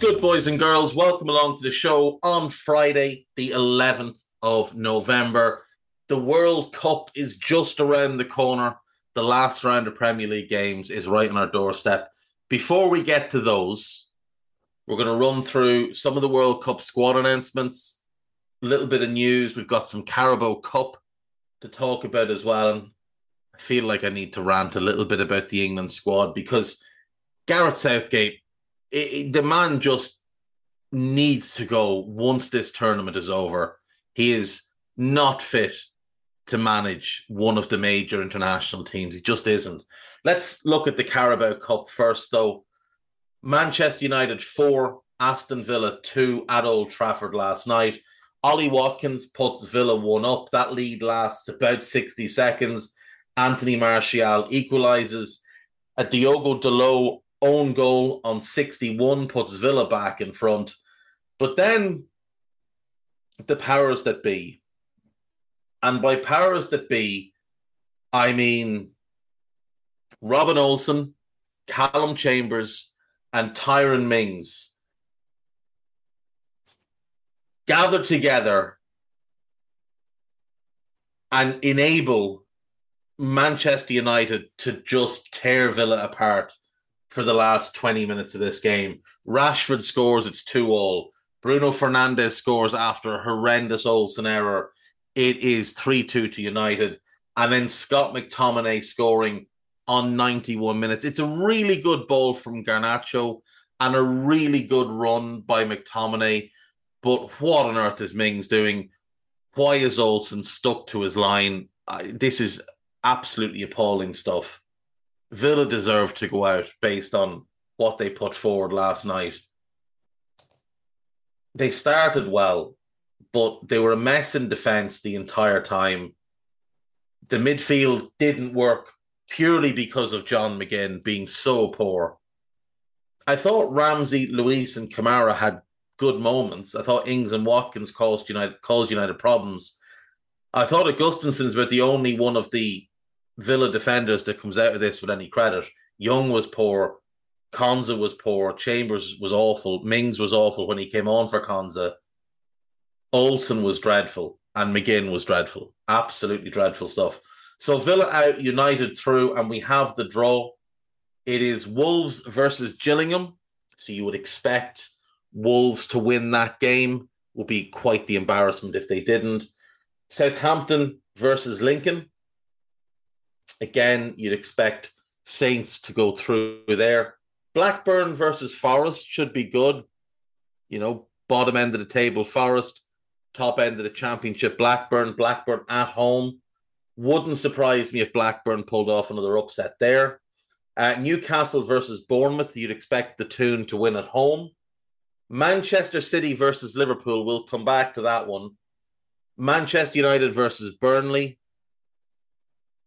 Good, boys and girls? Welcome along to the show on Friday, the 11th of November. The World Cup is just around the corner. The last round of Premier League games is right on our doorstep. Before we get to those, we're going to run through some of the World Cup squad announcements, a little bit of news. We've got some Carabao Cup to talk about as well. And I feel like I need to rant a little bit about the England squad because Gareth Southgate it, it, the man just needs to go once this tournament is over. He is not fit to manage one of the major international teams. He just isn't. Let's look at the Carabao Cup first, though. Manchester United four, Aston Villa two at Old Trafford last night. Ollie Watkins puts Villa one up. That lead lasts about 60 seconds. Anthony Martial equalizes. A Diogo Dalot own goal on 61 puts Villa back in front. But then the powers that be, and by powers that be, I mean Robin Olsen, Callum Chambers, and Tyrone Mings. Gather together and enable Manchester United to just tear Villa apart for the last 20 minutes of this game. Rashford scores, it's 2 all. Bruno Fernandes scores after a horrendous Olsen error. It is 3 2 to United. And then Scott McTominay scoring on 91 minutes. It's a really good ball from Garnacho and a really good run by McTominay. But what on earth is Mings doing? why is Olsen stuck to his line? I, this is absolutely appalling stuff. Villa deserved to go out based on what they put forward last night. They started well, but they were a mess in defence the entire time. The midfield didn't work purely because of John McGinn being so poor. I thought Ramsey, Luiz, and Kamara had good moments. I thought Ings and Watkins caused United caused United problems. I thought Augustinsson's about the only one of the Villa defenders that comes out of this with any credit. Young was poor, Konsa was poor, Chambers was awful, Mings was awful when he came on for Konsa. Olsen was dreadful, and McGinn was dreadful. Absolutely dreadful stuff. So Villa out, United through, and we have the draw. It is Wolves versus Gillingham. So you would expect Wolves to win that game. Would be quite the embarrassment if they didn't. Southampton versus Lincoln. Again, you'd expect Saints to go through there. Blackburn versus Forest should be good. You know, bottom end of the table, Forest, top end of the championship, Blackburn, Blackburn at home. Wouldn't surprise me if Blackburn pulled off another upset there. Uh, Newcastle versus Bournemouth, you'd expect the Toon to win at home. Manchester City versus Liverpool, we'll come back to that one. Manchester United versus Burnley.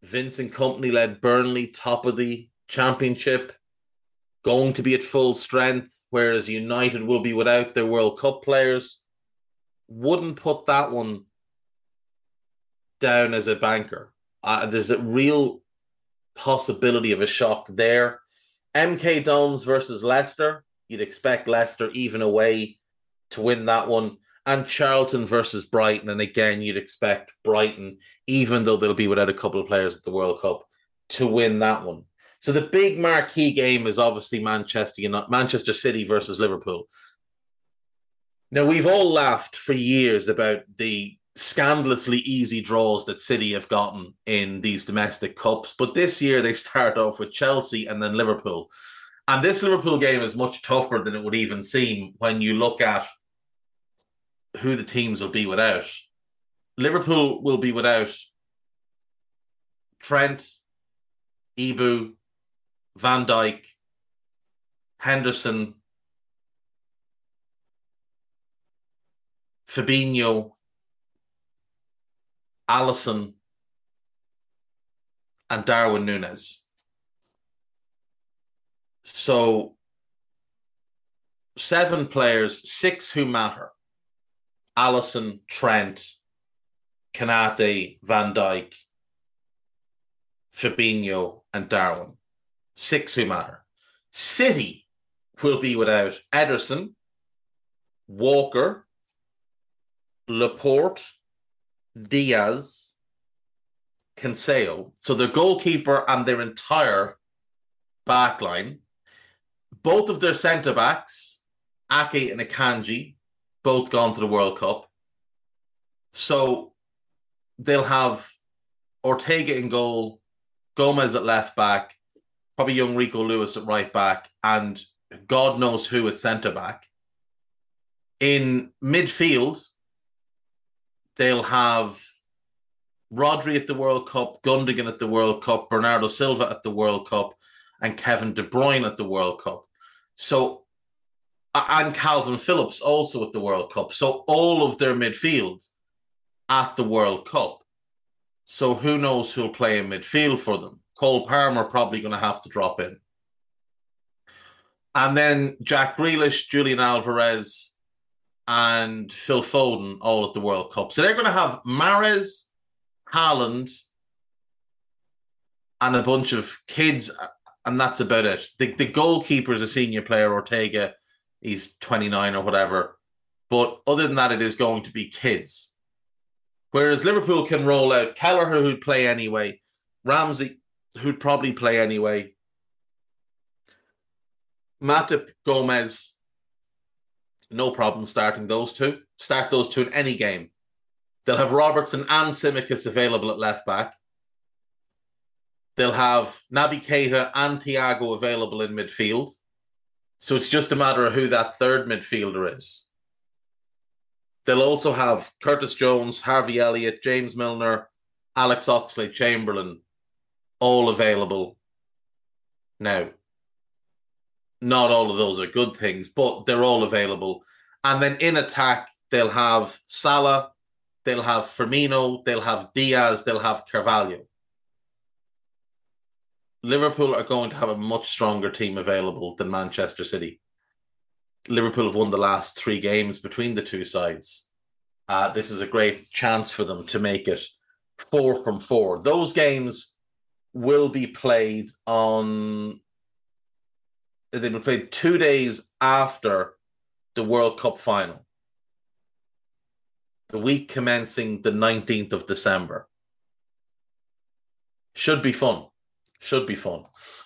Vincent Kompany led Burnley top of the championship, going to be at full strength, whereas United will be without their World Cup players. Wouldn't put that one down as a banker. Uh, there's a real possibility of a shock there. MK Dons versus Leicester. You'd expect Leicester even away to win that one. And Charlton versus Brighton. And again, you'd expect Brighton, even though they'll be without a couple of players at the World Cup, to win that one. So the big marquee game is obviously Manchester United, Manchester City versus Liverpool. Now we've all laughed for years about the scandalously easy draws that City have gotten in these domestic cups, but this year they start off with Chelsea and then Liverpool. And this Liverpool game is much tougher than it would even seem when you look at who the teams will be without. Liverpool will be without Trent, Ibou, Van Dijk, Henderson, Fabinho, Alisson, and Darwin Nunez. So seven players, six who matter. Alisson, Trent, Konate, Van Dijk, Fabinho, and Darwin. Six who matter. City will be without Ederson, Walker, Laporte, Diaz, Cancelo. So their goalkeeper and their entire backline both of their centre backs, Ake and Akanji, both gone to the World Cup. So they'll have Ortega in goal, Gomez at left back, probably young Rico Lewis at right back, and God knows who at centre back. In midfield, they'll have Rodri at the World Cup, Gundogan at the World Cup, Bernardo Silva at the World Cup, and Kevin De Bruyne at the World Cup. So, and Calvin Phillips also at the World Cup. So, all of their midfield at the World Cup. So, who knows who'll play in midfield for them? Cole Palmer probably going to have to drop in. And then Jack Grealish, Julian Alvarez, and Phil Foden all at the World Cup. So they're going to have Mahrez, Haaland, and a bunch of kids and that's about it. The the goalkeeper is a senior player, Ortega. He's 29 or whatever. But other than that, it is going to be kids. Whereas Liverpool can roll out Kelleher, who'd play anyway, Ramsey, who'd probably play anyway, Matip, Gomez, no problem starting those two. Start those two in any game. They'll have Robertson and Tsimikas available at left back. They'll have Naby Keita and Thiago available in midfield. So it's just a matter of who that third midfielder is. They'll also have Curtis Jones, Harvey Elliott, James Milner, Alex Oxlade Chamberlain, all available now. Not all of those are good things, but they're all available. And then in attack, they'll have Salah, they'll have Firmino, they'll have Diaz, they'll have Carvalho. Liverpool are going to have a much stronger team available than Manchester City. Liverpool have won the last three games between the two sides. Uh, this is a great chance for them to make it four from four. Those games will be played on. They will be played two days after the World Cup final. The week commencing the 19th of December. Should be fun. Should be fun.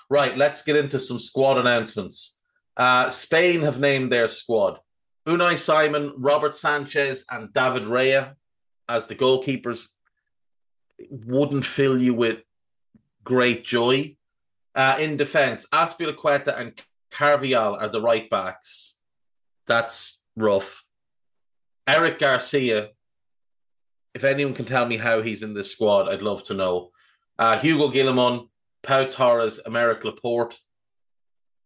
Right, let's get into some squad announcements. Uh, Spain have named their squad Unai Simon, Robert Sanchez, and David Raya as the goalkeepers wouldn't fill you with great joy. Uh, in defence, Azpilicueta and Carvajal are the right backs. That's rough. Eric Garcia, if anyone can tell me how he's in this squad, I'd love to know. Uh, Hugo Guillamon, Pau Torres, Aymeric Laporte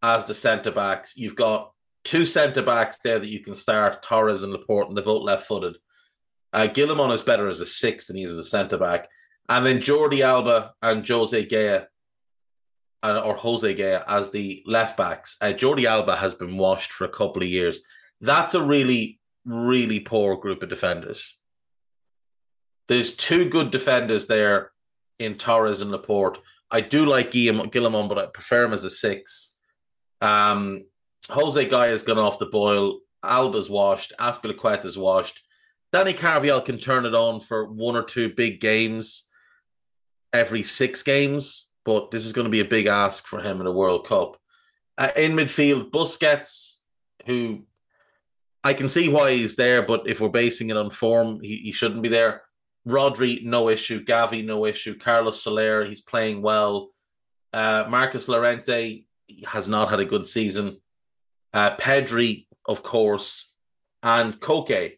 as the centre backs. You've got two centre backs there that you can start, Torres and Laporte, and they're both left footed. Uh, is better as a six than he is as a centre back. And then Jordi Alba and Jose Gaya, uh, or Jose Gaya as the left backs. Uh, Jordi Alba has been washed for a couple of years. That's a really, really poor group of defenders. There's two good defenders there in Torres and Laporte. I do like Guillamon, but I prefer him as a six. Um, Jose Guy has gone off the boil. Alba's washed. Azpilicueta's washed. Danny Carvajal can turn it on for one or two big games every six games, but this is going to be a big ask for him in a World Cup. Uh, in midfield, Busquets, who I can see why he's there, but if we're basing it on form, he, he shouldn't be there. Rodri, no issue. Gavi, no issue. Carlos Soler, he's playing well. Uh, Marcos Llorente has not had a good season. Uh, Pedri, of course, and Koke,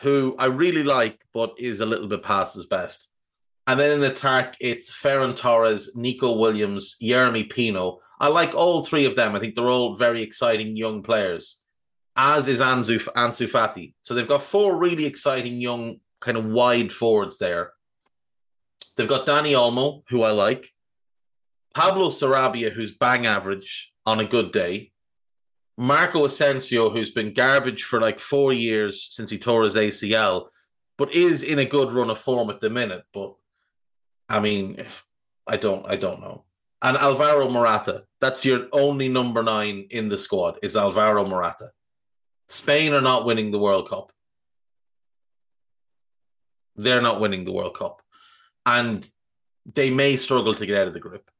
who I really like, but is a little bit past his best. And then in attack, it's Ferran Torres, Nico Williams, Jeremy Pino. I like all three of them. I think they're all very exciting young players, as is Ansu, Ansu Fati. So they've got four really exciting young, kind of wide forwards there. They've got Dani Olmo, who I like, Pablo Sarabia, who's bang average on a good day, Marco Asensio, who's been garbage for like four years since he tore his ACL, but is in a good run of form at the minute. But I mean, I don't, I don't know. And Alvaro Morata, that's your only number nine in the squad is Alvaro Morata. Spain are not winning the World Cup. They're not winning the World Cup. And they may struggle to get out of the group.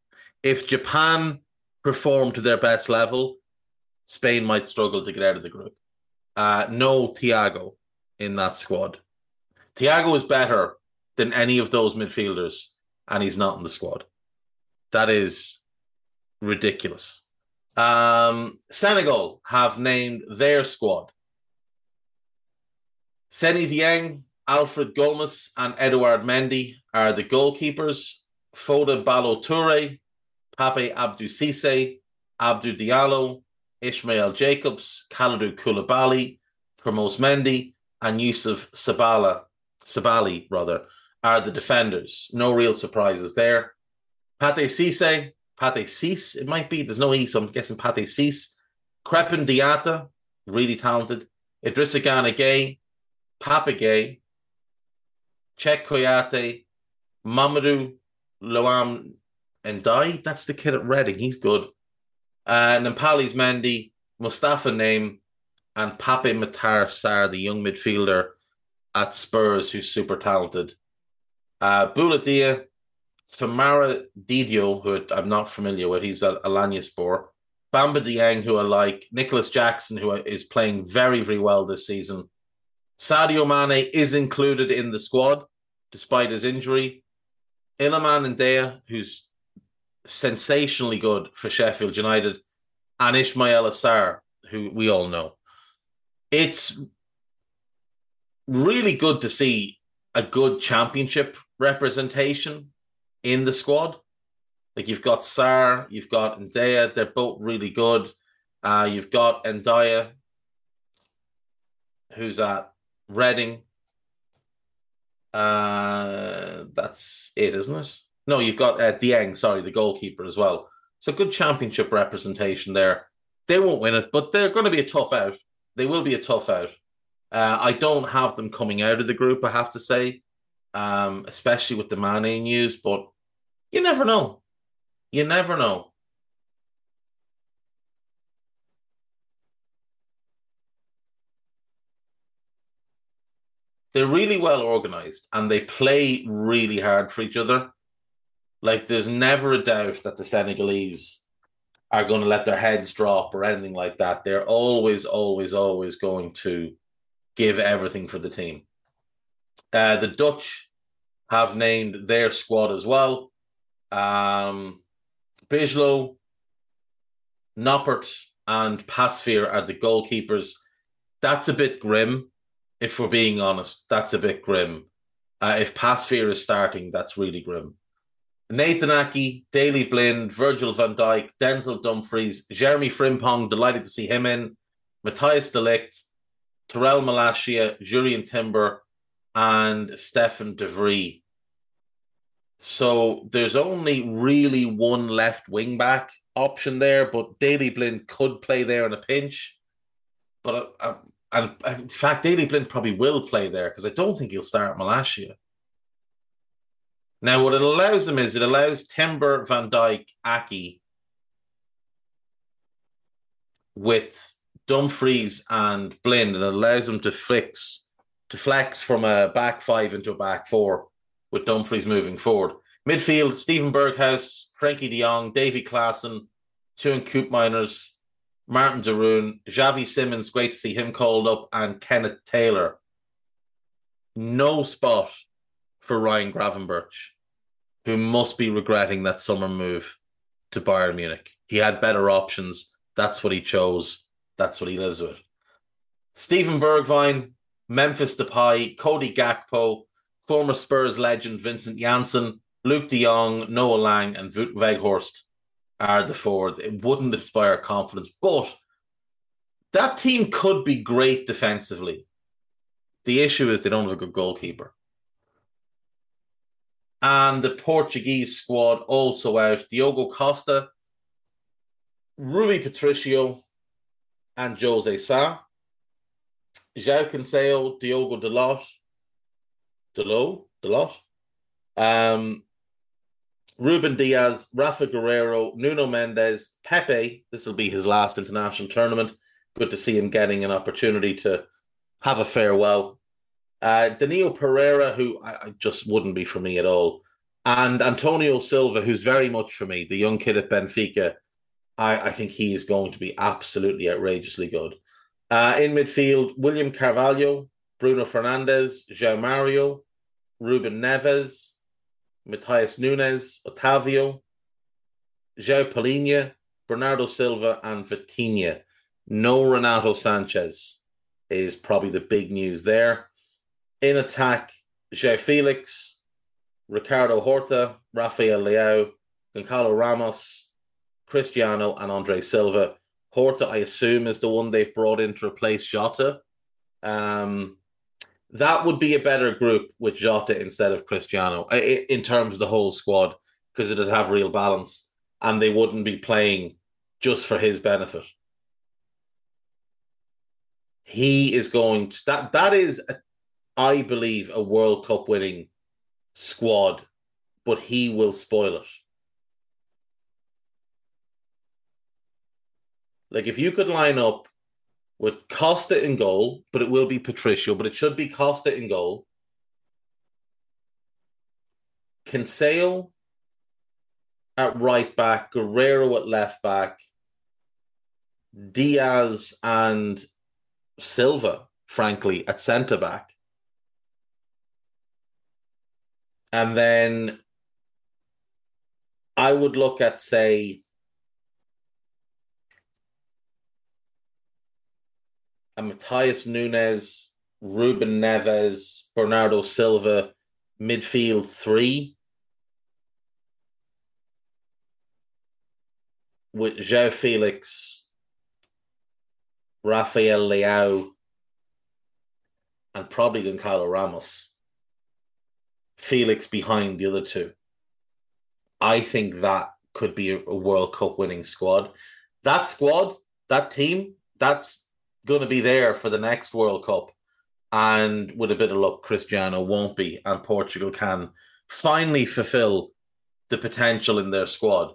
If Japan perform to their best level, Spain might struggle to get out of the group. Uh, no Thiago in that squad. Thiago is better than any of those midfielders and he's not in the squad. That is ridiculous. Um, Senegal have named their squad. Seny Dieng, Alfred Gomis, and Edouard Mendy are the goalkeepers. Foda Ballo Toure, Pape Abdou Cisse, Abdou Diallo, Ismail Jakobs, Kalidou Koulibaly, Promos Mendy, and Yusuf Sabala, Sabali rather, are the defenders. No real surprises there. Pate Cisse, Pate Ciss, it might be. There's no E, so I'm guessing Pate Ciss. Krepin Diatta, really talented. Idrissa Gueye, Papa Gueye, Cheikhou Kouyaté, Mamadou Loum Ndiaye. That's the kid at Reading. He's good. Uh, Nampalys Mendy, Mustafa Name, and Pape Matar Sarr, the young midfielder at Spurs, who's super talented. Uh, Boulaye Dia, Famara Diédhiou, who I'm not familiar with, he's at Alanyaspor. Bamba Dieng, who I like. Nicholas Jackson, who is playing very, very well this season. Sadio Mane is included in the squad despite his injury. Iliman Ndiaye, who's sensationally good for Sheffield United, and Ismaila Sarr, who we all know. It's really good to see a good championship representation in the squad. Like you've got Sar, you've got Ndaya, they're both really good. Uh, you've got Ndaya, who's at Reading. Uh, that's it, isn't it? No, you've got uh, Dieng, sorry, the goalkeeper as well. So good championship representation there. They won't win it, but they're going to be a tough out. They will be a tough out. Uh, I don't have them coming out of the group, I have to say, um, especially with the Mane news, but you never know. You never know. They're really well organized and they play really hard for each other. Like, there's never a doubt that the Senegalese are going to let their heads drop or anything like that. They're always, always, always going to give everything for the team. Uh, the Dutch have named their squad as well. Um, Bijlow, Noppert, and Pasveer are the goalkeepers. That's a bit grim, if we're being honest. That's a bit grim. Uh, if Pasveer is starting, that's really grim. Nathan Aké, Daley Blind, Virgil van Dijk, Denzel Dumfries, Jeremy Frimpong, delighted to see him in, Matthias de Terrell Tyrell Malacia, Jurrien Timber, and Stefan de. So there's only really one left wing back option there, but Daley Blind could play there in a pinch. But uh, uh and in fact, Daley Blind probably will play there because I don't think he'll start Malacia. Now, what it allows them is it allows Timber, Van Dijk, Aké with Dumfries and Blind, and it allows them to fix to flex from a back five into a back four with Dumfries moving forward. Midfield: Steven Berghuis, Frenkie De Jong, Davy Klaassen, Teun Koopmeiners, Martin de Javi Xavi Simons. Great to see him called up, and Kenneth Taylor. No spot for Ryan Gravenberch, who must be regretting that summer move to Bayern Munich. He had better options. That's what he chose. That's what he lives with. Steven Bergwijn, Memphis Depay, Cody Gakpo, former Spurs legend Vincent Janssen, Luuk de Jong, Noah Lang, and Weghorst are the forwards. It wouldn't inspire confidence, but that team could be great defensively. The issue is they don't have a good goalkeeper. And the Portuguese squad also out Diogo Costa, Rui Patricio, and Jose Sá. João Cancelo, Diogo Dalot, Dalot, Dalot, um, Ruben Dias, Rafa Guerreiro, Nuno Mendes, Pepe. This will be his last international tournament. Good to see him getting an opportunity to have a farewell. Uh, Danilo Pereira, who I, I just wouldn't be for me at all, and Antonio Silva, who's very much for me, the young kid at Benfica. I, I think he is going to be absolutely outrageously good. Uh, in midfield, William Carvalho, Bruno Fernandes, João Mario, Ruben Neves, Matheus Nunes, Otavio, João Palhinha, Bernardo Silva, and Vitinha. No Renato Sanches is probably the big news there. In attack, João Felix, Ricardo Horta, Rafael Leao, Goncalo Ramos, Cristiano, and Andre Silva. Horta, I assume, is the one they've brought in to replace Jota. Um, that would be a better group with Jota instead of Cristiano uh, in terms of the whole squad because it'd have real balance and they wouldn't be playing just for his benefit. He is going to that that is I believe a World Cup winning squad, but he will spoil it. Like if you could line up with Costa in goal, but it will be Patricio, but it should be Costa in goal. Cancelo at right back, Guerreiro at left back, Dias and Silva, frankly, at centre back. And then I would look at, say, a Matheus Nunes, Ruben Neves, Bernardo Silva, midfield three. With João Felix, Rafael Leao, and probably Goncalo Ramos. Felix behind the other two. I think that could be a World Cup winning squad. That squad, that team, that's going to be there for the next World Cup. And with a bit of luck, Cristiano won't be, and Portugal can finally fulfill the potential in their squad.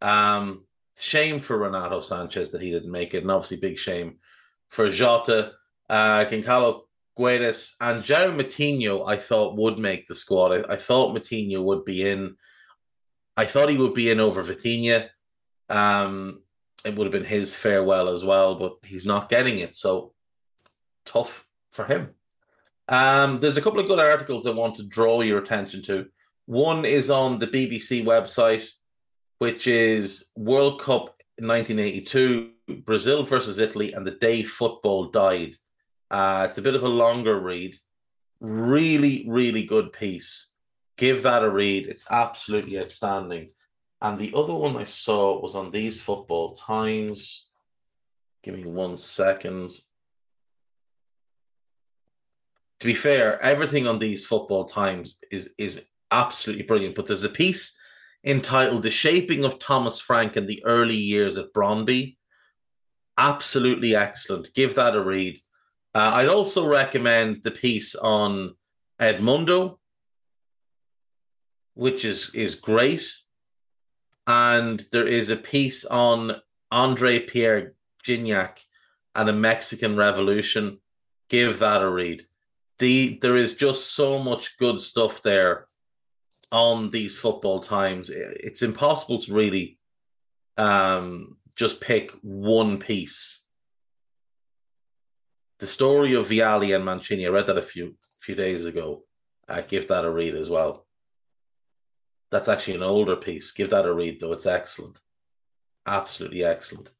Um, shame for Renato Sanches that he didn't make it, and obviously big shame for Jota, uh, Guedes, and João Moutinho. I thought would make the squad. I, I, thought Moutinho would be in. I thought he would be in over Vitinha. Um, it would have been his farewell as well, but he's not getting it. So tough for him. Um, there's a couple of good articles I want to draw your attention to. One is on the BBC website, which is World Cup 1982, Brazil versus Italy, and the day football died. Uh, it's a bit of a longer read. Really, really good piece. Give that a read. It's absolutely outstanding. And the other one I saw was on these football times. Give me one second. To be fair, everything on these football times is is absolutely brilliant. But there's a piece entitled "The Shaping of Thomas Frank in the Early Years at Brøndby." Absolutely excellent. Give that a read. Uh, I'd also recommend the piece on Edmundo, which is is great and there is a piece on Andre Pierre Gignac and the Mexican Revolution. Give that a read. The there is just so much good stuff there on these football times. It's impossible to really um, just pick one piece. The story of Vialli and Mancini, I read that a few few days ago. Uh, give that a read as well. That's actually an older piece. Give that a read, though. It's excellent, absolutely excellent.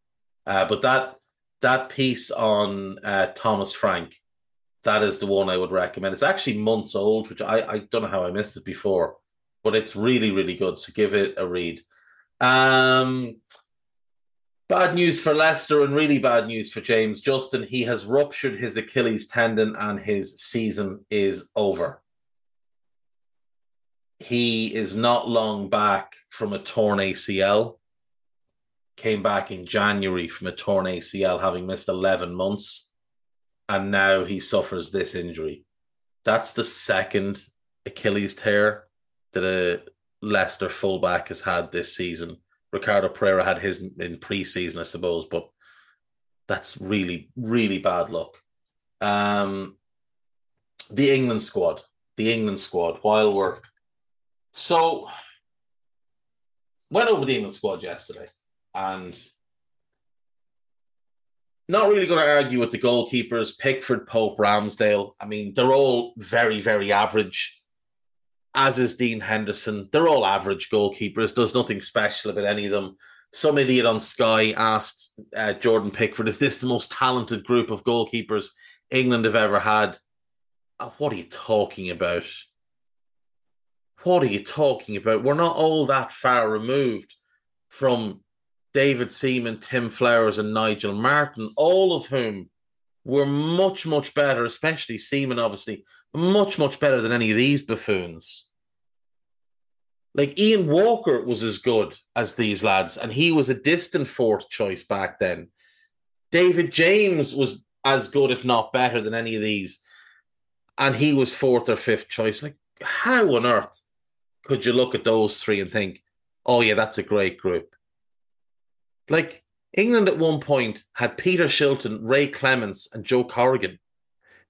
Uh, but that that piece on uh, Thomas Frank, that is the one I would recommend. It's actually months old, which I, I don't know how I missed it before, but it's really really good. So give it a read. Um, bad news for Leicester and really bad news for James Justin. He has ruptured his Achilles tendon and his season is over he is not long back from a torn ACL. Came back in January from a torn ACL, having missed 11 months. And now he suffers this injury. That's the second Achilles tear that a Leicester fullback has had this season. Ricardo Pereira had his in preseason, I suppose, but that's really, really bad luck. Um, the England squad, the England squad, while we're so went over the England squad yesterday and not really going to argue with the goalkeepers, Pickford, Pope, Ramsdale. I mean, they're all very, very average, as is Dean Henderson. They're all average goalkeepers. There's nothing special about any of them. Some idiot on Sky asked uh, Jordan Pickford, is this the most talented group of goalkeepers England have ever had? Uh, what are you talking about? What are you talking about? We're not all that far removed from David Seaman, Tim Flowers, and Nigel Martyn, all of whom were much, much better, especially Seaman, obviously, much, much better than any of these buffoons. Like Ian Walker was as good as these lads, and he was a distant fourth choice back then. David James was as good, if not better, than any of these, and he was fourth or fifth choice. Like, how on earth could you look at those three and think, oh, yeah, that's a great group? Like England at one point had Peter Shilton, Ray Clemence, and Joe Corrigan.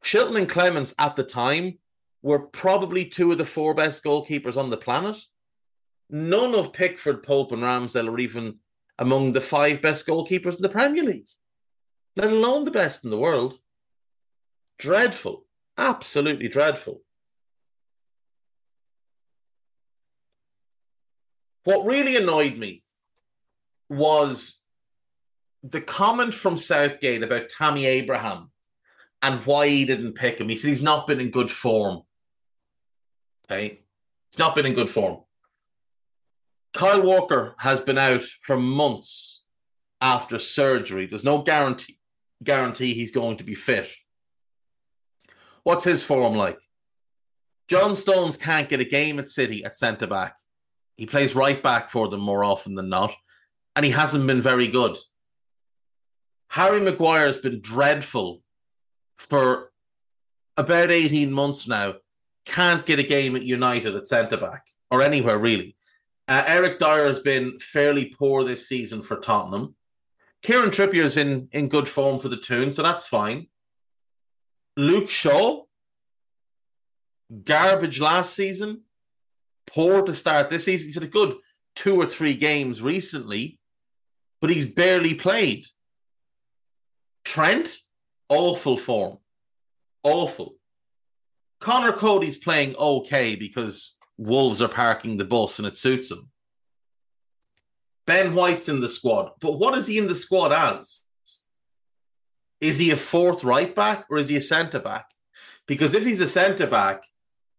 Shilton and Clemence at the time were probably two of the four best goalkeepers on the planet. None of Pickford, Pope, and Ramsdale are even among the five best goalkeepers in the Premier League, let alone the best in the world. Dreadful. Absolutely dreadful. What really annoyed me was the comment from Southgate about Tammy Abraham and why he didn't pick him. He said he's not been in good form. Okay. He's not been in good form. Kyle Walker has been out for months after surgery. There's no guarantee guarantee he's going to be fit. What's his form like? John Stones can't get a game at City at centre back. He plays right back for them more often than not, and he hasn't been very good. Harry Maguire has been dreadful for about 18 months now. Can't get a game at United at centre back or anywhere really. Uh, Eric Dier has been fairly poor this season for Tottenham. Kieran Trippier's in, in good form for the Toon, so that's fine. Luke Shaw, garbage last season, poor to start this season. He's had a good two or three games recently, but he's barely played. Trent, awful form. Awful. Conor Coady's playing okay because Wolves are parking the bus and it suits him. Ben White's in the squad, but what is he in the squad as? Is he a fourth right back or is he a centre back? Because if he's a centre back,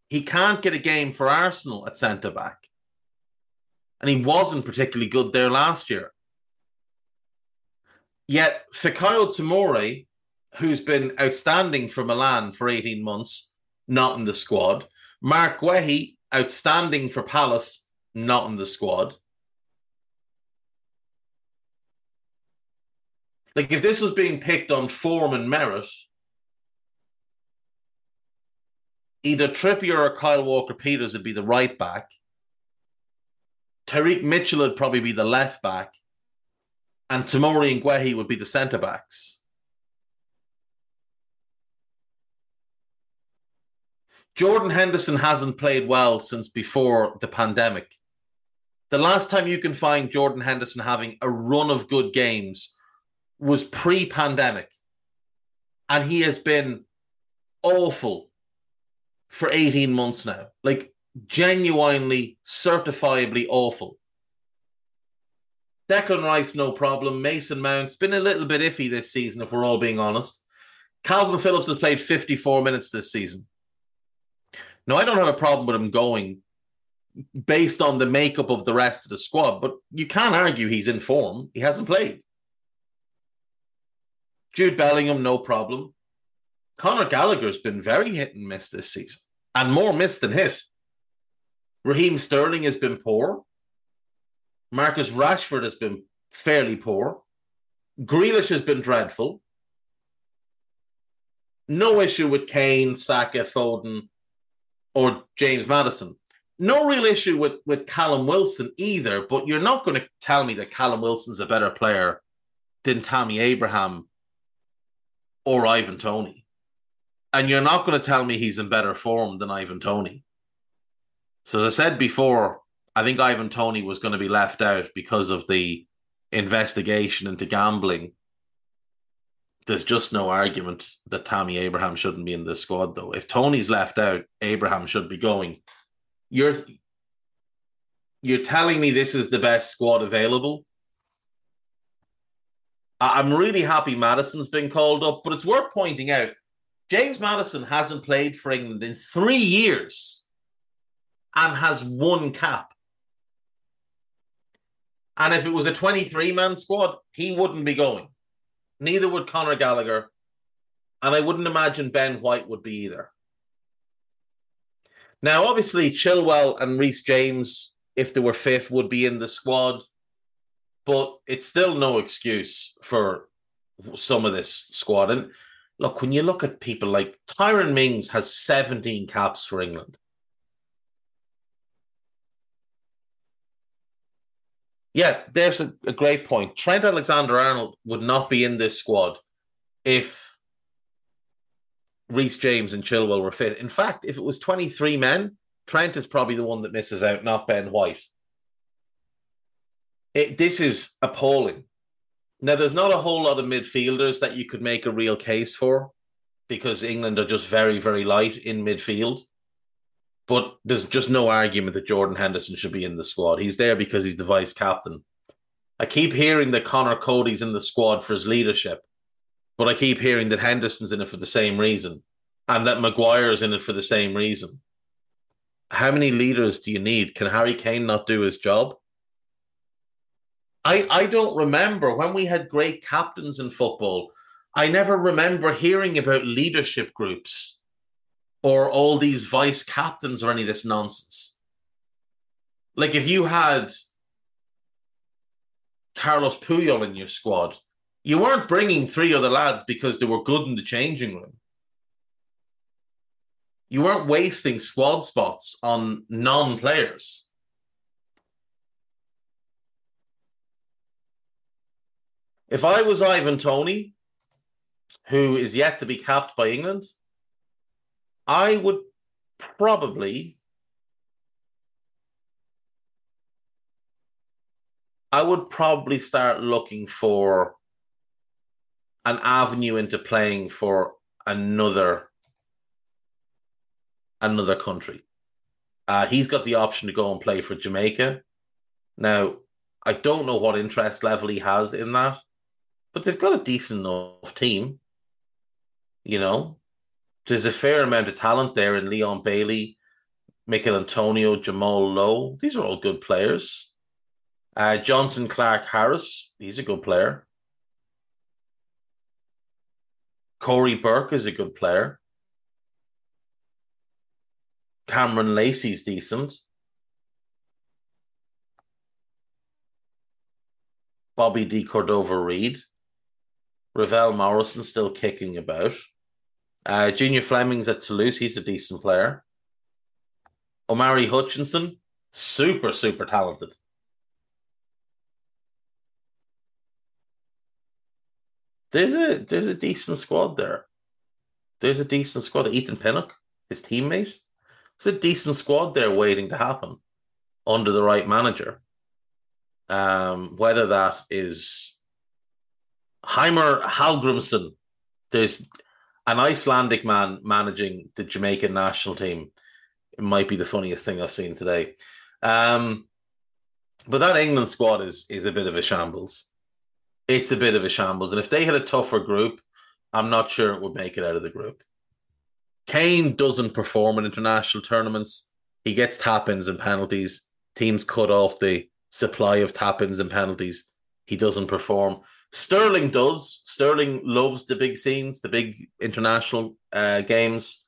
he can't get a game for Arsenal at centre back. And he wasn't particularly good there last year. Yet Fikayo Tomori, who's been outstanding for Milan for 18 months, not in the squad. Marc Guehi, outstanding for Palace, not in the squad. Like if this was being picked on form and merit, either Trippier or Kyle Walker Peters would be the right back. Tyrick Mitchell would probably be the left back. And Tomori and Guehi would be the centre backs. Jordan Henderson hasn't played well since before the pandemic. The last time you can find Jordan Henderson having a run of good games was pre pandemic. And he has been awful for 18 months now. Like, genuinely, certifiably awful. Declan Rice, no problem. Mason Mount's been a little bit iffy this season, if we're all being honest. Calvin Phillips has played 54 minutes this season. Now, I don't have a problem with him going based on the makeup of the rest of the squad, but you can't argue he's in form. He hasn't played. Jude Bellingham, no problem. Conor Gallagher's been very hit and miss this season, and more miss than hit. Raheem Sterling has been poor. Marcus Rashford has been fairly poor. Grealish has been dreadful. No issue with Kane, Saka, Foden, or James Maddison. No real issue with, with Callum Wilson either, but you're not going to tell me that Callum Wilson's a better player than Tammy Abraham or Ivan Toney. And you're not going to tell me he's in better form than Ivan Toney. So, as I said before, I think Ivan Toney was going to be left out because of the investigation into gambling. There's just no argument that Tammy Abraham shouldn't be in this squad, though. If Toney's left out, Abraham should be going. You're you're telling me this is the best squad available. I'm really happy Maddison's been called up, but it's worth pointing out James Maddison hasn't played for England in three years and has one cap. And if it was a 23 man squad, he wouldn't be going. Neither would Conor Gallagher. And I wouldn't imagine Ben White would be either. Now, obviously, Chilwell and Reece James, if they were fit, would be in the squad but it's still no excuse for some of this squad. And look, when you look at people like Tyrone Mings has 17 caps for England. Yeah, there's a, a great point. Trent Alexander Arnold would not be in this squad if Reece James and Chilwell were fit. In fact, if it was 23 men, Trent is probably the one that misses out, not Ben White. It, this is appalling. Now, there's not a whole lot of midfielders that you could make a real case for because England are just very, very light in midfield. But there's just no argument that Jordan Henderson should be in the squad. He's there because he's the vice captain. I keep hearing that Conor Coady's in the squad for his leadership. But I keep hearing that Henderson's in it for the same reason and that Maguire's in it for the same reason. How many leaders do you need? Can Harry Kane not do his job? I, I don't remember when we had great captains in football. I never remember hearing about leadership groups or all these vice captains or any of this nonsense. Like if you had Carlos Puyol in your squad, you weren't bringing three other lads because they were good in the changing room. You weren't wasting squad spots on non players. If I was Ivan Toney, who is yet to be capped by England, I would probably I would probably start looking for an avenue into playing for another another country. Uh, he's got the option to go and play for Jamaica. Now, I don't know what interest level he has in that, but they've got a decent enough team. You know, there's a fair amount of talent there in Leon Bailey, Michael Antonio, Jamal Lowe. These are all good players. Uh, Jonson Clarke-Harris, he's a good player. Corey Burke is a good player. Cameron Lacey's decent. Bobby De Cordova Reid. Ravel Morrison still kicking about. Uh, Junior Flemmings at Toulouse, he's a decent player. Omari Hutchinson, super, super talented. There's a there's a decent squad there. There's a decent squad. Ethan Pinnock, his teammate. There's a decent squad there waiting to happen under the right manager. Um, whether that is Heimir Hallgrímsson, there's an Icelandic man managing the Jamaican national team. It might be the funniest thing I've seen today. Um, but that England squad is is a bit of a shambles it's a bit of a shambles. And if they had a tougher group, I'm not sure it would make it out of the group. Kane doesn't perform in international tournaments. He gets tap ins and penalties. Teams cut off the supply of tap ins and penalties. He doesn't perform. Sterling does. Sterling loves the big scenes, the big international uh, games.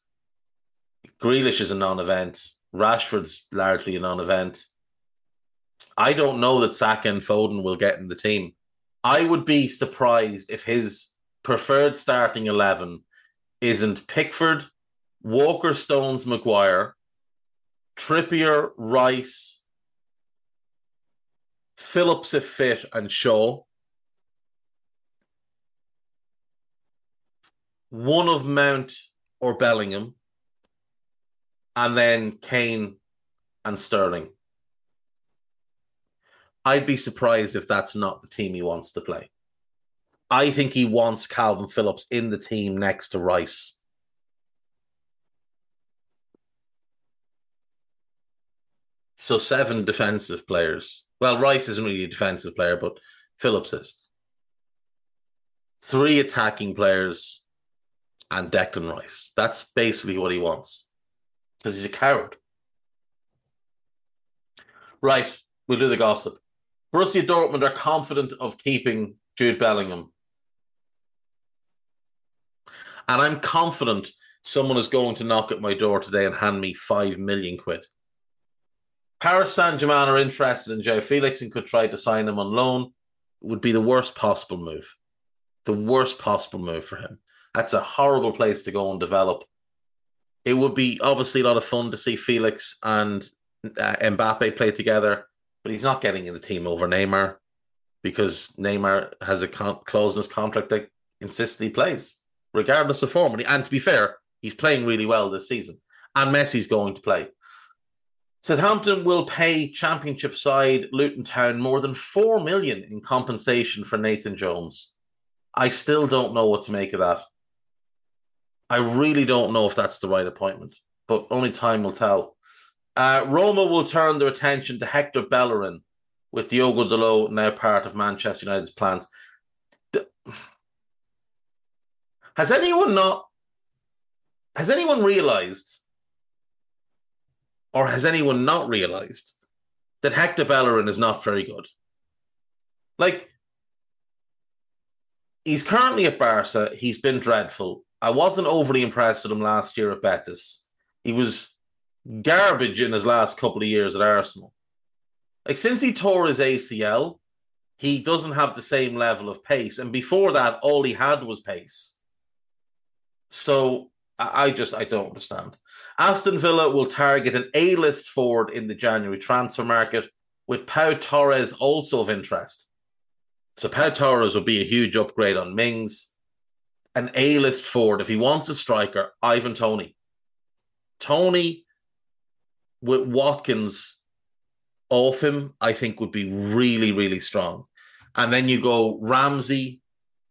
Grealish is a non event. Rashford's largely a non event. I don't know that Saka and Foden will get in the team. I would be surprised if his preferred starting 11 isn't Pickford, Walker Stones Maguire, Trippier, Rice, Phillips if fit, and Shaw. One of Mount or Bellingham, and then Kane and Sterling. I'd be surprised if that's not the team he wants to play. I think he wants Kalvin Phillips in the team next to Rice. So seven defensive players. Well, Rice isn't really a defensive player, but Phillips is. Three attacking players and Declan Rice. That's basically what he wants. Because he's a coward. Right, we'll do the gossip. Borussia Dortmund are confident of keeping Jude Bellingham. And I'm confident someone is going to knock at my door today and hand me five million quid. Paris Saint Germain are interested in João Felix and could try to sign him on loan. It would be the worst possible move. The worst possible move for him. That's a horrible place to go and develop. It would be obviously a lot of fun to see Felix and uh, Mbappe play together but he's not getting in the team over Neymar because Neymar has a con- clause in his contract that insists he plays, regardless of form. And to be fair, he's playing really well this season. And Messi's going to play. Southampton will pay Championship side Luton Town more than four million in compensation for Nathan Jones. I still don't know what to make of that. I really don't know if that's the right appointment, but only time will tell. Uh, Roma will turn their attention to Hector Bellerin, with Diogo Dalot now part of Manchester United's plans. Has anyone not? Has anyone realized, or has anyone not realized, that Hector Bellerin is not very good? Like, he's currently at Barca. He's been dreadful. I wasn't overly impressed with him last year at Betis. He was garbage in his last couple of years at Arsenal. Like since he tore his ACL, he doesn't have the same level of pace. And before that, all he had was pace. So I just I don't understand. Aston Villa will target an A-list forward in the January transfer market, with Pau Torres also of interest. So Pau Torres would be a huge upgrade on Mings. An A-list forward, if he wants a striker, Ivan Toney. Toney with Watkins off him, I think would be really, really strong. And then you go Ramsey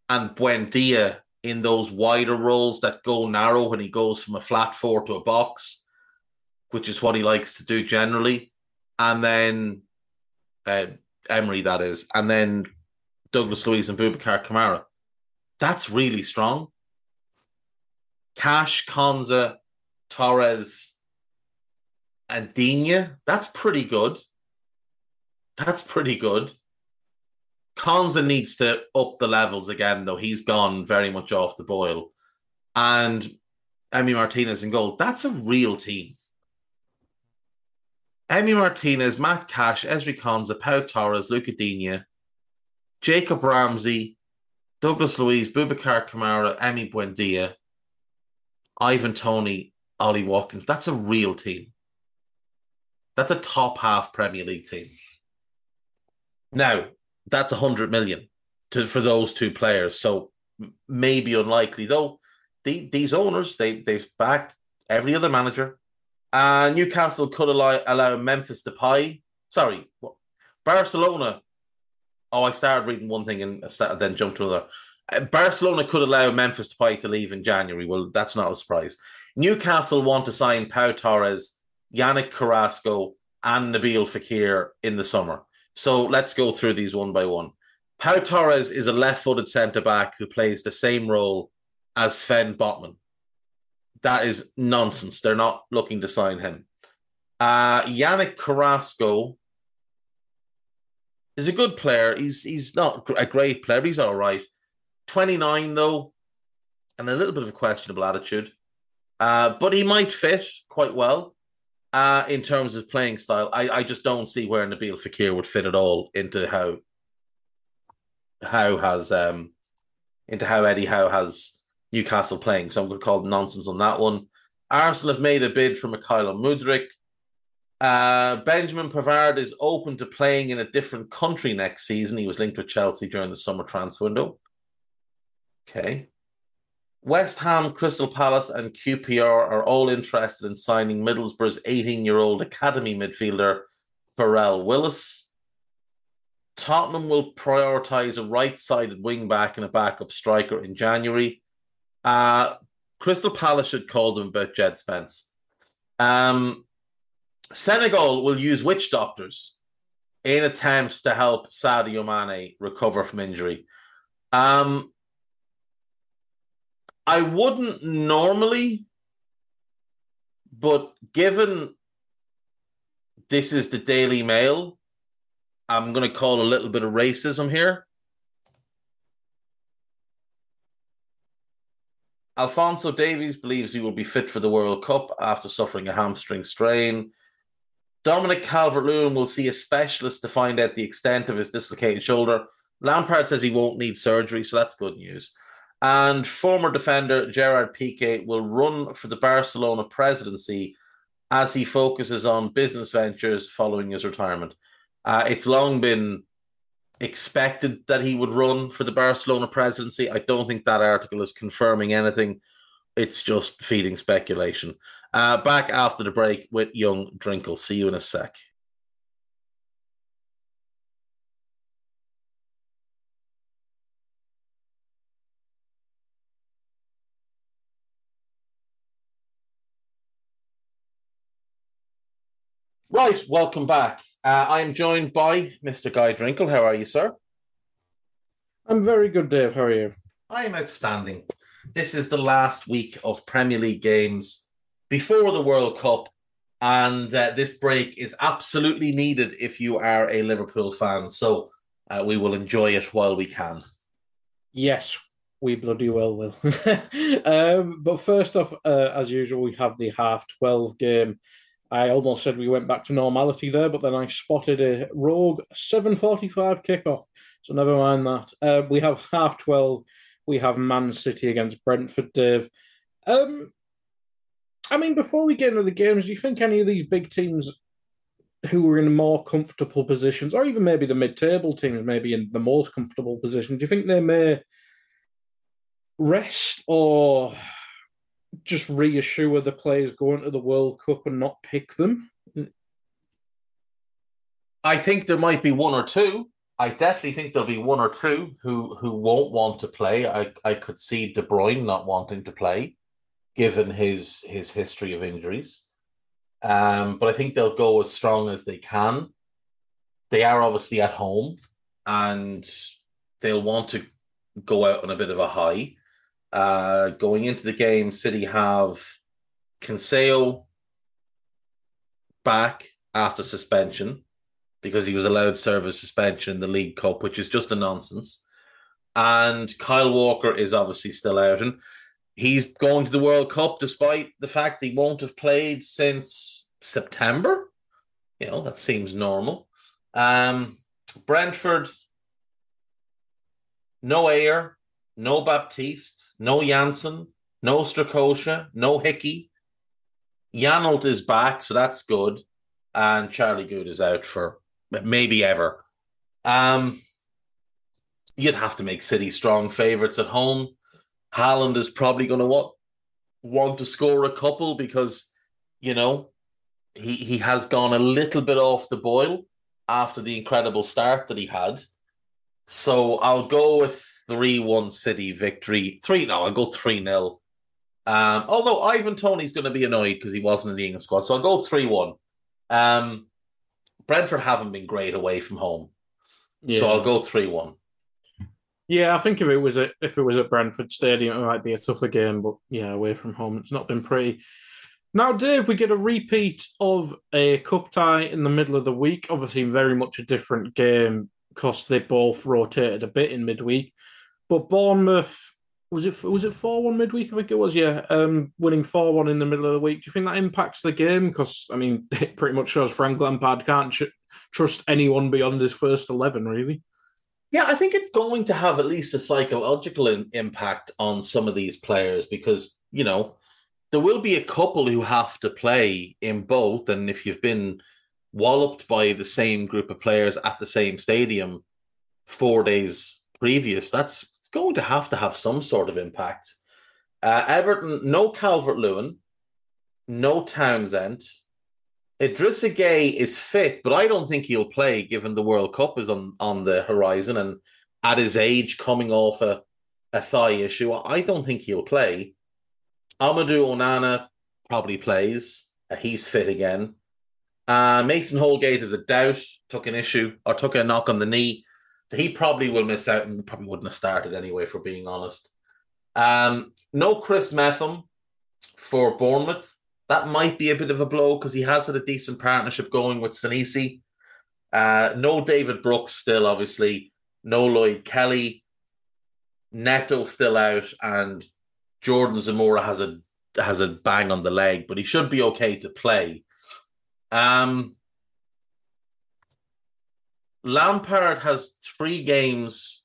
and Buendia in those wider roles that go narrow when he goes from a flat four to a box, which is what he likes to do generally. And then uh, Emery, that is. And then Douglas Luiz and Boubacar Kamara. That's really strong. Cash, Konsa, Torres, and Digne, that's pretty good. That's pretty good. Konsa needs to up the levels again, though. He's gone very much off the boil. And Emi Martinez in goal. That's a real team. Emi Martinez, Matt Cash, Ezri Konsa, Pau Torres, Lucas Digne, Jacob Ramsey, Douglas Luiz, Boubacar Kamara, Emi Buendia, Ivan Toney, Ollie Watkins. That's a real team. That's a top half Premier League team. Now, that's a hundred million to for those two players. So maybe unlikely though. The, these owners they they've backed every other manager. Uh, Newcastle could allow, allow Memphis Depay. Sorry, Barcelona. Oh, I started reading one thing and then jumped to another. Uh, Barcelona could allow Memphis Depay to leave in January. Well, that's not a surprise. Newcastle want to sign Pau Torres, Yannick Carrasco, and Nabil Fekir in the summer. So let's go through these one by one. Pau Torres is a left footed centre back who plays the same role as Sven Botman. That is nonsense. They're not looking to sign him. Uh, Yannick Carrasco is a good player. He's he's not a great player. He's all right. 29 though, and a little bit of a questionable attitude. Uh, but he might fit quite well uh, in terms of playing style. I, I just don't see where Nabil Fekir would fit at all into how how has um into how Eddie Howe has Newcastle playing. So I'm going to call nonsense on that one. Arsenal have made a bid for Mykhailo Mudryk. Uh, Benjamin Pavard is open to playing in a different country next season. He was linked with Chelsea during the summer transfer window. Okay. West Ham, Crystal Palace, and QPR are all interested in signing Middlesbrough's 18 year old academy midfielder, Pharrell Willis. Tottenham will prioritise a right sided wing back and a backup striker in January. Uh, Crystal Palace should call them about Jed Spence. Um, Senegal will use witch doctors in attempts to help Sadio Mane recover from injury. Um, I wouldn't normally, but given this is the Daily Mail, I'm going to call a little bit of racism here. Alphonso Davies believes he will be fit for the World Cup after suffering a hamstring strain. Dominic Calvert Lewin will see a specialist to find out the extent of his dislocated shoulder. Lampard says he won't need surgery, so that's good news. And former defender Gerard Piqué will run for the Barcelona presidency as he focuses on business ventures following his retirement. Uh, it's long been expected that he would run for the Barcelona presidency. I don't think that article is confirming anything. It's just feeding speculation. Uh, back after the break with young Drinkle. See you in a sec. Right, welcome back. Uh, I am joined by Mr. Guy Drinkle. How are you, sir? I'm very good, Dave. How are you? I am outstanding. This is the last week of Premier League games before the World Cup, and uh, this break is absolutely needed if you are a Liverpool fan. So uh, we will enjoy it while we can. Yes, we bloody well will. um, but first off, uh, as usual, we have the half 12 game. I almost said we went back to normality there, but then I spotted a rogue 7.45 kickoff. So never mind that. Uh, we have half 12. We have Man City against Brentford, Dave. Um, I mean, before we get into the games, do you think any of these big teams who are in more comfortable positions, or even maybe the mid-table teams, maybe in the most comfortable position, do you think they may rest or just reassure the players going to the World Cup and not pick them? I think there might be one or two. I definitely think there'll be one or two who who won't want to play. I, I could see De Bruyne not wanting to play, given his his history of injuries. Um, but I think they'll go as strong as they can. They are obviously at home, and they'll want to go out on a bit of a high. Uh, going into the game, City have Cancelo back after suspension because he was allowed service suspension in the League Cup, which is just a nonsense. And Kyle Walker is obviously still out, and he's going to the World Cup despite the fact he won't have played since September. You know that seems normal. Um, Brentford, no Ajer, no Baptiste, no Janssen, no Strakosha, no Hickey. Janelt is back, so that's good. And Charlie Goode is out for maybe ever. Um, you'd have to make City strong favourites at home. Haaland is probably going to want want to score a couple because you know he he has gone a little bit off the boil after the incredible start that he had. So I'll go with 3 1 City victory. 3 no, I'll go 3 0. Um, although Ivan Toney's going to be annoyed because he wasn't in the England squad. So I'll go 3 1. Um, Brentford haven't been great away from home. Yeah. So I'll go 3 1. Yeah, I think if it was at if it was at Brentford Stadium, it might be a tougher game, but yeah, away from home, it's not been pretty. Now, Dave, we get a repeat of a cup tie in the middle of the week. Obviously, very much a different game because they both rotated a bit in midweek. But Bournemouth was it was it four one midweek? I think it was. Yeah, um, winning four one in the middle of the week. Do you think that impacts the game? Because I mean, it pretty much shows Frank Lampard can't trust anyone beyond his first eleven, really. Yeah, I think it's going to have at least a psychological in- impact on some of these players because you know there will be a couple who have to play in both, and if you've been walloped by the same group of players at the same stadium four days previous, that's going to have to have some sort of impact. Uh, Everton, no Calvert Lewin, no Townsend. Idrissa Gueye is fit, but I don't think he'll play given the World Cup is on, on the horizon and at his age coming off a, a thigh issue. I don't think he'll play. Amadou Onana probably plays. Uh, he's fit again. Uh, Mason Holgate is a doubt, took an issue or took a knock on the knee. So he probably will miss out and probably wouldn't have started anyway, for being honest. Um, no Chris Mepham for Bournemouth. That might be a bit of a blow because he has had a decent partnership going with Senesi. Uh, no David Brooks still, obviously. No Lloyd Kelly. Neto still out, and Jordan Zemura has a has a bang on the leg, but he should be okay to play. Um, Lampard has three games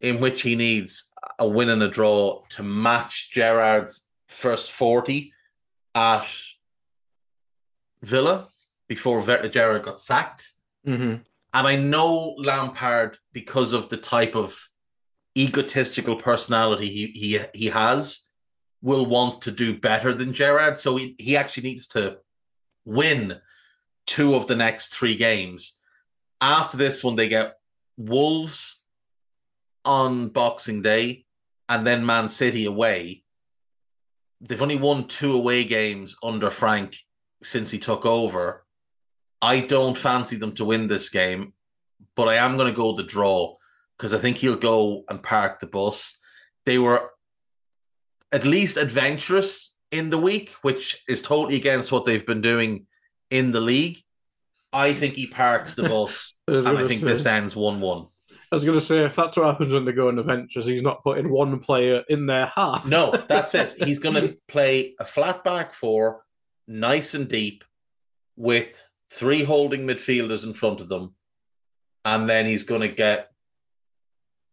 in which he needs a win and a draw to match Gerrard's first 40 at Villa before Gerrard got sacked. Mm-hmm. And I know Lampard, because of the type of egotistical personality he, he, he has, will want to do better than Gerrard. So he, he actually needs to win two of the next three games. After this one, they get Wolves on Boxing Day and then Man City away. They've only won two away games under Frank since he took over. I don't fancy them to win this game, but I am going to go the draw because I think he'll go and park the bus. they were at least adventurous in the week, which is totally against what they've been doing in the league. I think he parks the bus, and I think this ends one-one. I was going to say, if that's what happens when they go on adventures, he's not putting one player in their half. No, that's it. He's going to play a flat back four, nice and deep, with three holding midfielders in front of them, and then he's going to get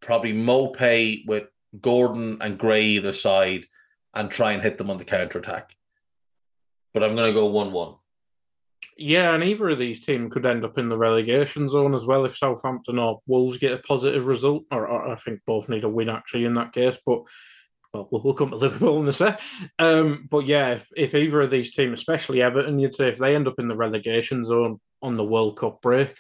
probably Maupay with Gordon and Gray either side, and try and hit them on the counter attack. But I'm going to go one-one. Yeah, and either of these teams could end up in the relegation zone as well if Southampton or Wolves get a positive result. Or, or I think both need a win actually in that case. But well, we'll, come to Liverpool in a sec. Um, but yeah, if, if either of these teams, especially Everton, you'd say if they end up in the relegation zone on the World Cup break,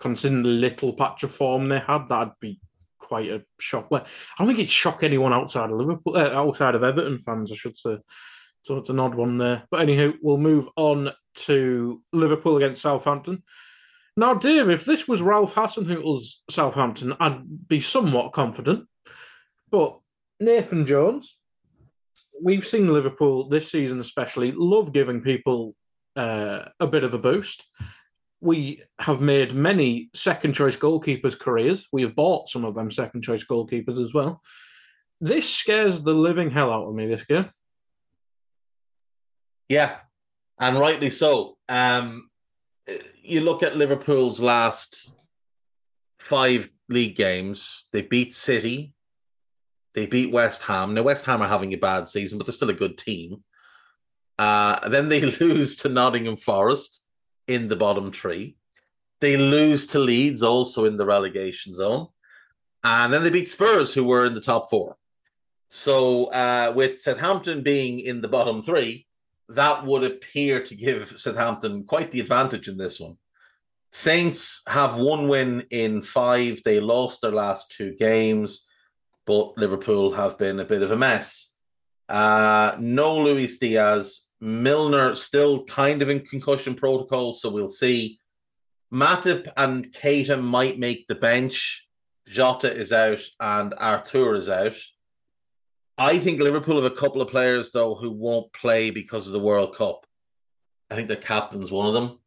considering the little patch of form they had, that'd be quite a shock. Well, I don't think it'd shock anyone outside of Liverpool, uh, outside of Everton fans, I should say. So it's an odd one there. But anywho, we'll move on to Liverpool against Southampton. Now, Dave, if this was Ralph Hasenhutl's Southampton, I'd be somewhat confident. But Nathan Jones, we've seen Liverpool this season, especially, love giving people uh, a bit of a boost. We have made many second choice goalkeepers' careers. We have bought some of them second choice goalkeepers as well. This scares the living hell out of me this game. Yeah, and rightly so. Um, you look at Liverpool's last five league games, they beat City, they beat West Ham. Now, West Ham are having a bad season, but they're still a good team. Uh, then they lose to Nottingham Forest in the bottom three. They lose to Leeds, also in the relegation zone. And then they beat Spurs, who were in the top four. So, uh, with Southampton being in the bottom three, that would appear to give Southampton quite the advantage in this one. Saints have one win in five. They lost their last two games, but Liverpool have been a bit of a mess. Uh, no Luis Diaz. Milner still kind of in concussion protocol, so we'll see. Matip and Keita might make the bench. Jota is out and Arthur is out. I think Liverpool have a couple of players though who won't play because of the World Cup. I think the captain's one of them.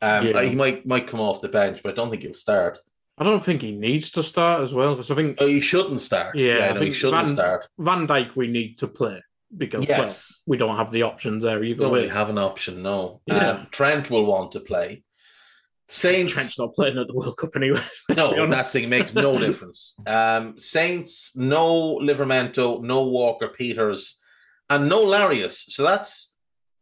Um, Yeah. he might might come off the bench, but I don't think he'll start. I don't think he needs to start as well because I think Oh, he shouldn't start. Yeah, Yeah, I no, he shouldn't Van- start. Van Dijk we need to play because well, Yes, we don't have the options there either don't way. really have an option. No, Yeah. um, Trent will want to play. Saints. Trent's not playing at the World Cup anyway. No, that thing makes no difference. Um, Saints, no Livramento, no Walker Peters, and no Larios. So that's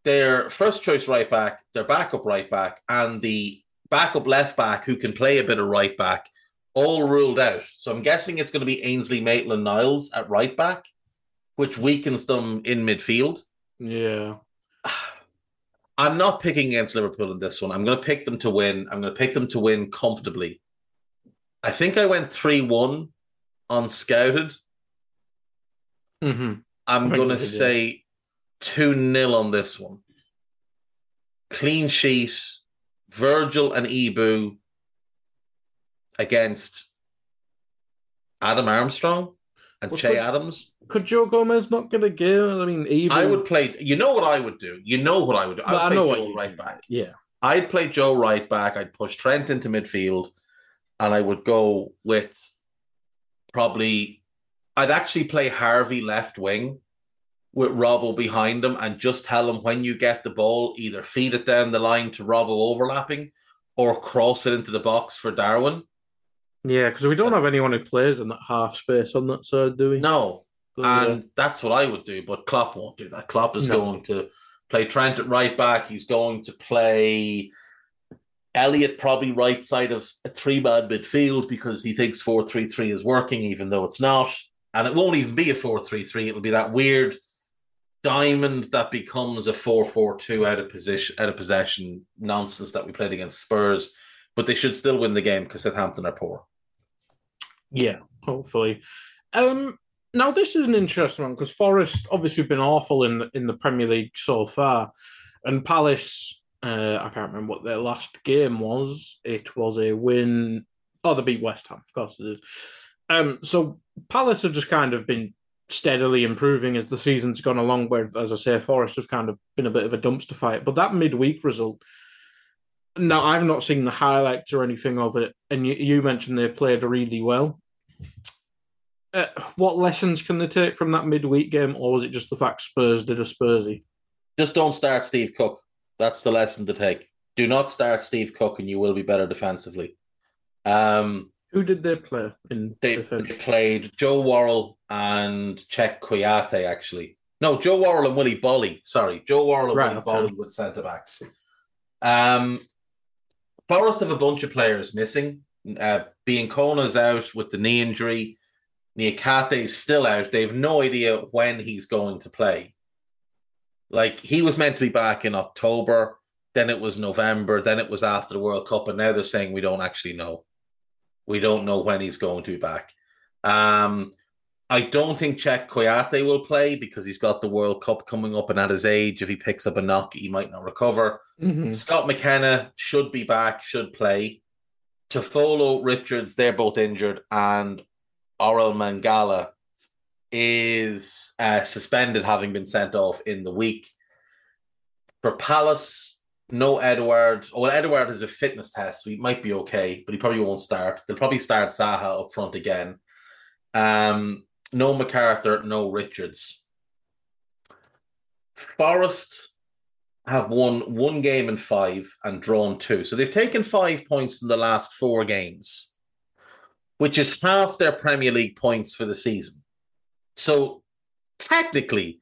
their first choice right back, their backup right back, and the backup left back who can play a bit of right back, all ruled out. So I'm guessing it's going to be Ainsley Maitland Niles at right back, which weakens them in midfield. Yeah. I'm not picking against Liverpool in this one. I'm going to pick them to win. I'm going to pick them to win comfortably. I think I went 3 1 on Scouted. hmm I'm going to you did, yeah. say 2 0 on this one. Clean sheet, Virgil and Ibou against Adam Armstrong and Well, Che Adams. Could Joe Gomez not get a game? I mean, even I would play, you know what I would do? You know what I would do? I Well, would I know play what Joe right back. Yeah. I'd play Joe right back. I'd push Trent into midfield, and I would go with probably. I'd actually play Harvey left wing with Robbo behind him, and just tell him when you get the ball, either feed it down the line to Robbo overlapping, or cross it into the box for Darwin. Yeah, because we don't have anyone who plays in that half space on that side, do we? No, So, yeah. Uh, and that's what I would do. But Klopp won't do that. Klopp is No. going to play Trent at right back. He's going to play Elliot probably right side of a three man midfield because he thinks four three three is working, even though it's not. And it won't even be a four three three. It'll be that weird diamond that becomes a four four two out of position out of possession nonsense that we played against Spurs. But they should still win the game because Southampton are poor. Yeah, hopefully. Um, now this is an interesting one because Forest obviously have been awful in in the Premier League so far, and Palace. Uh, I can't remember what their last game was. It was a win. Oh, they beat West Ham, of course it is. Um, so Palace have just kind of been steadily improving as the season's gone along. Where, as I say, Forest have kind of been a bit of a dumpster fight. But that midweek result, now I've not seen the highlights or anything of it, and you, you mentioned they played really well. Uh, what lessons can they take from that midweek game, or was it just the fact Spurs did a Spursy? Just don't start Steve Cook. That's the lesson to take. Do not start Steve Cook, and you will be better defensively. Um, Who did they play in they, they played Joe Worrell and Czech Kouyaté, actually. No, Joe Worrell and Willy Boly. Sorry, Joe Worrell and Right, Willy okay. Boly with centre backs. Um, Forest have a bunch of players missing. Uh, Biancone's out with the knee injury. Niakate is still out. They have no idea when he's going to play. Like he was meant to be back in October, then it was November, then it was after the World Cup, and now they're saying we don't actually know. We don't know when he's going to be back. Um, I don't think Czech Kouyaté will play because he's got the World Cup coming up, and at his age, if he picks up a knock, he might not recover. Mhm. Scott McKenna should be back, should play. Toffolo, Richards, they're both injured, and Orel Mangala is uh, suspended, having been sent off in the week. For Palace, no Edouard. Oh, well, Edouard has a fitness test, so he might be okay, but he probably won't start. They'll probably start Zaha up front again. Um, no MacArthur, no Richards. Forest have won one game in five and drawn two. So they've taken five points in the last four games, which is half their Premier League points for the season. So technically,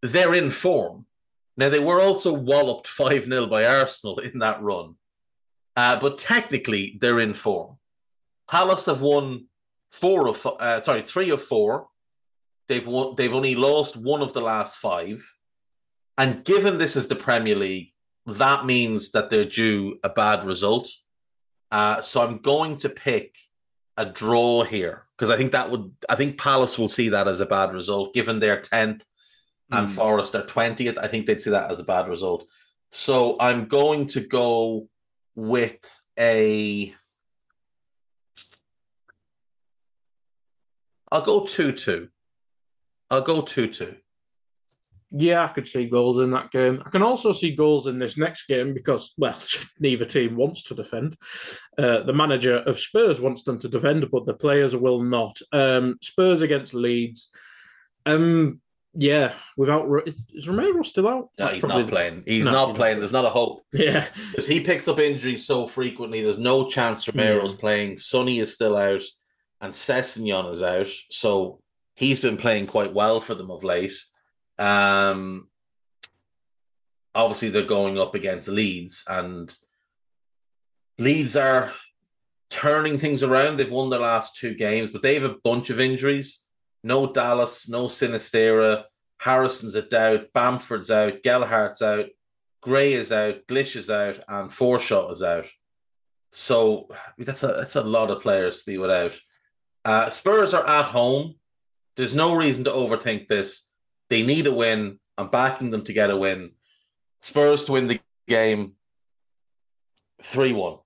they're in form. Now, they were also walloped 5 0 by Arsenal in that run, uh, but technically, they're in form. Palace have won four of, uh, sorry, three of four. They've won, they've only lost one of the last five. And given this is the Premier League, that means that they're due a bad result. Uh, so I'm going to pick a draw here because I think that would I think Palace will see that as a bad result given their 10th and Mm. Forest are 20th. I think they'd see that as a bad result. So I'm going to go with a I'll go 2-2. I'll go 2-2. Yeah, I could see goals in that game. I can also see goals in this next game because, well, neither team wants to defend. Uh, the manager of Spurs wants them to defend, but the players will not. Um, Spurs against Leeds. Um, yeah, without is Romero still out? No, he's probably- not playing. He's No, not he's playing. not. There's not a hope. Yeah, Because he picks up injuries so frequently, there's no chance Romero's Yeah. playing. Sonny is still out, and Sessegnon is out. So he's been playing quite well for them of late. Um, obviously, they're going up against Leeds, and Leeds are turning things around. They've won their last two games, but they have a bunch of injuries. No Dallas, no Sinisterra. Harrison's a doubt. Bamford's out. Gelhardt's out. Gray is out, Glish is out, and Forshaw is out. So that's a that's a lot of players to be without. Uh, Spurs are at home. There's no reason to overthink this. They need a win. I'm backing them to get a win. Spurs to win the game. Three one.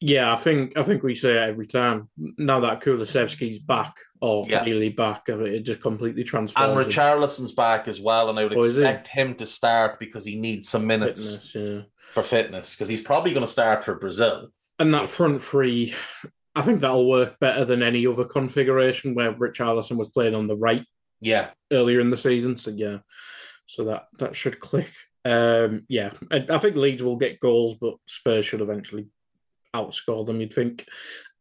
yeah. I think I think we say it every time. Now that Kulusevski's back or Yeah. Bailey back, it just completely transformed. And transforms. him. Richarlison's back as well, and I would Oh, expect him to start because he needs some minutes Fitness, yeah. for fitness because he's probably going to start for Brazil. And that front three, I think that'll work better than any other configuration where Richarlison was playing on the right Yeah, earlier in the season. So yeah, so that that should click. Um, yeah, I, I think Leeds will get goals, but Spurs should eventually outscore them. You'd think.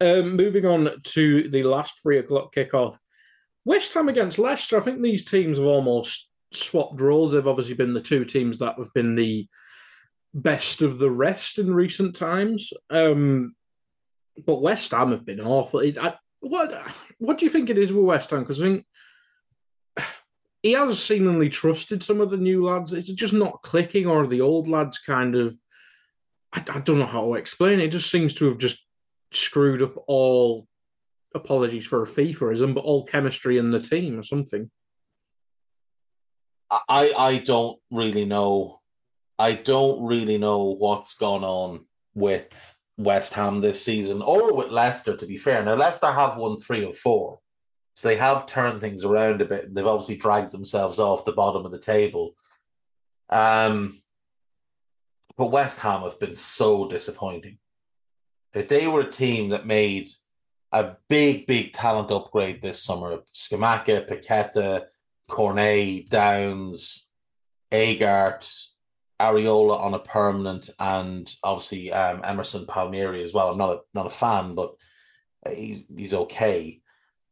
Um, moving on to the last three o'clock kickoff, West Ham against Leicester. I think these teams have almost swapped roles. They've obviously been the two teams that have been the best of the rest in recent times. Um, but West Ham have been awful. I, what what do you think it is with West Ham? Because I think he has seemingly trusted some of the new lads. It's just not clicking, or the old lads kind of. I, I don't know how to explain it. It just seems to have just screwed up all. Apologies for a FIFAism, but all chemistry in the team or something. I I don't really know. I don't really know what's gone on with West Ham this season or with Leicester. To be fair, now Leicester have won three of four, So they have turned things around a bit. They've obviously dragged themselves off the bottom of the table. Um, but West Ham have been so disappointing. If they were a team that made a big, big talent upgrade this summer, Scamacca, Paqueta, Cornet, Downs, Aguerd, Areola on a permanent, and obviously um, Emerson Palmieri as well. I'm not a not a fan, but he's he's okay.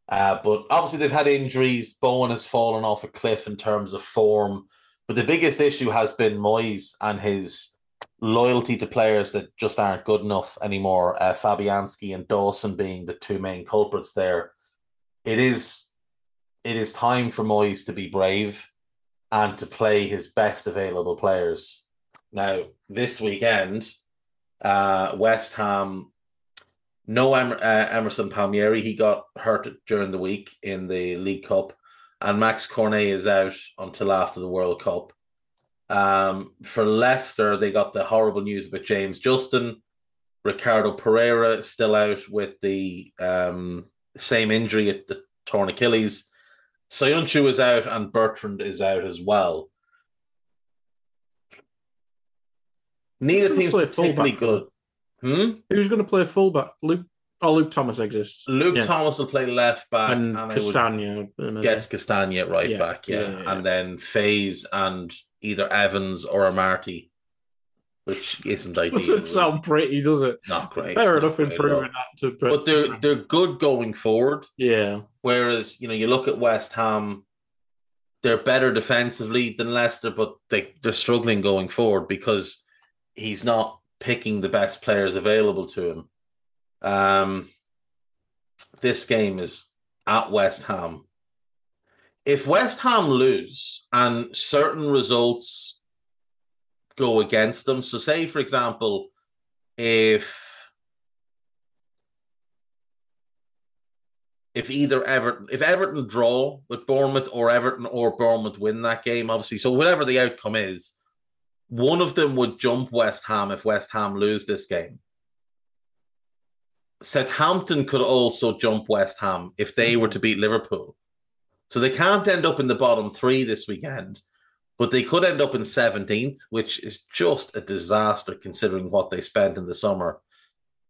Uh, but obviously they've had injuries. Bowen has fallen off a cliff in terms of form. But the biggest issue has been Moyes and his loyalty to players that just aren't good enough anymore. Uh, Fabianski and Dawson being the two main culprits there. It is it is time for Moyes to be brave and to play his best available players. Now, this weekend, uh, West Ham, no em- uh, Emerson Palmieri, he got hurt during the week in the League Cup, and Max Cornet is out until after the World Cup. Um, for Leicester, they got the horrible news about James Justin. Ricardo Pereira still out with the um, same injury at the torn Achilles. Soyuncu is out and Bertrand is out as well. Neither team's particularly good. Hmm? Who's going to play fullback? Luke. Oh, Luke Thomas exists. Luke Yeah. Thomas will play left back and and, Castagna. guess Castagna right Yeah, back, yeah, yeah. And then Faes and either Evans or Amartey, which isn't ideal. Doesn't sound pretty, does it? Not great. Fair enough improving that to. But they're they're good going forward. yeah. Whereas, you know, you look at West Ham, they're better defensively than Leicester, but they, they're struggling going forward because he's not picking the best players available to him. Um, this game is at West Ham. If West Ham lose and certain results go against them, so say, for example, if if either Everton, if Everton draw with Bournemouth or Everton or Bournemouth win that game, obviously, so whatever the outcome is, one of them would jump West Ham if West Ham lose this game. Southampton could also jump West Ham if they were to beat Liverpool. So they can't end up in the bottom three this weekend, but they could end up in 17th, which is just a disaster considering what they spent in the summer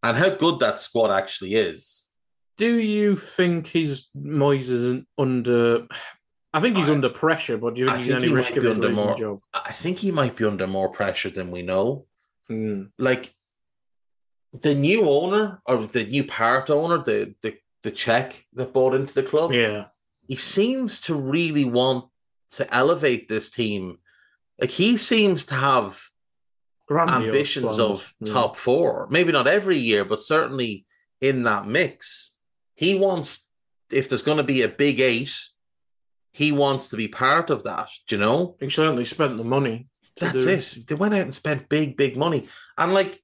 and how good that squad actually is. Do you think he's Moyes isn't under? I think he's I- under pressure, but do you think I he's think any he risk of under more- job? I think he might be under more pressure than we know. Hmm. Like the new owner or the new part owner, the the the Czech that bought into the club, Yeah, he seems to really want to elevate this team. Like he seems to have Grandiose ambitions plans. of Yeah. top four. Maybe not every year, but certainly in that mix. He wants, if there's going to be a big eight, he wants to be part of that. Do you know? He certainly spent the money. That's it. They went out and spent big, big money. And like,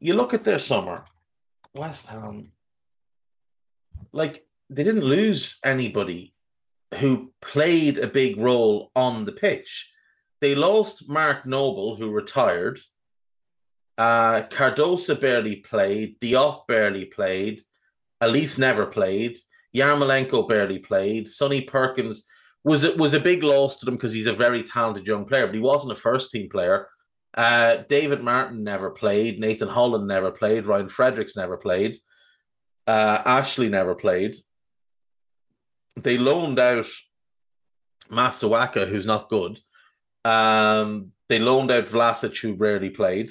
you look at their summer, West Ham, like, they didn't lose anybody who played a big role on the pitch. They lost Mark Noble, who retired. Uh, Cardoso barely played. Diop barely played. Elise never played. Yarmolenko barely played. Sonny Perkins was it was a big loss to them because he's a very talented young player, but he wasn't a first team player. Uh, David Martin never played. Nathan Holland never played. Ryan Fredericks never played. Uh, Ashley never played. They loaned out Masuaku, who's not good. Um, they loaned out Vlasic, who rarely played.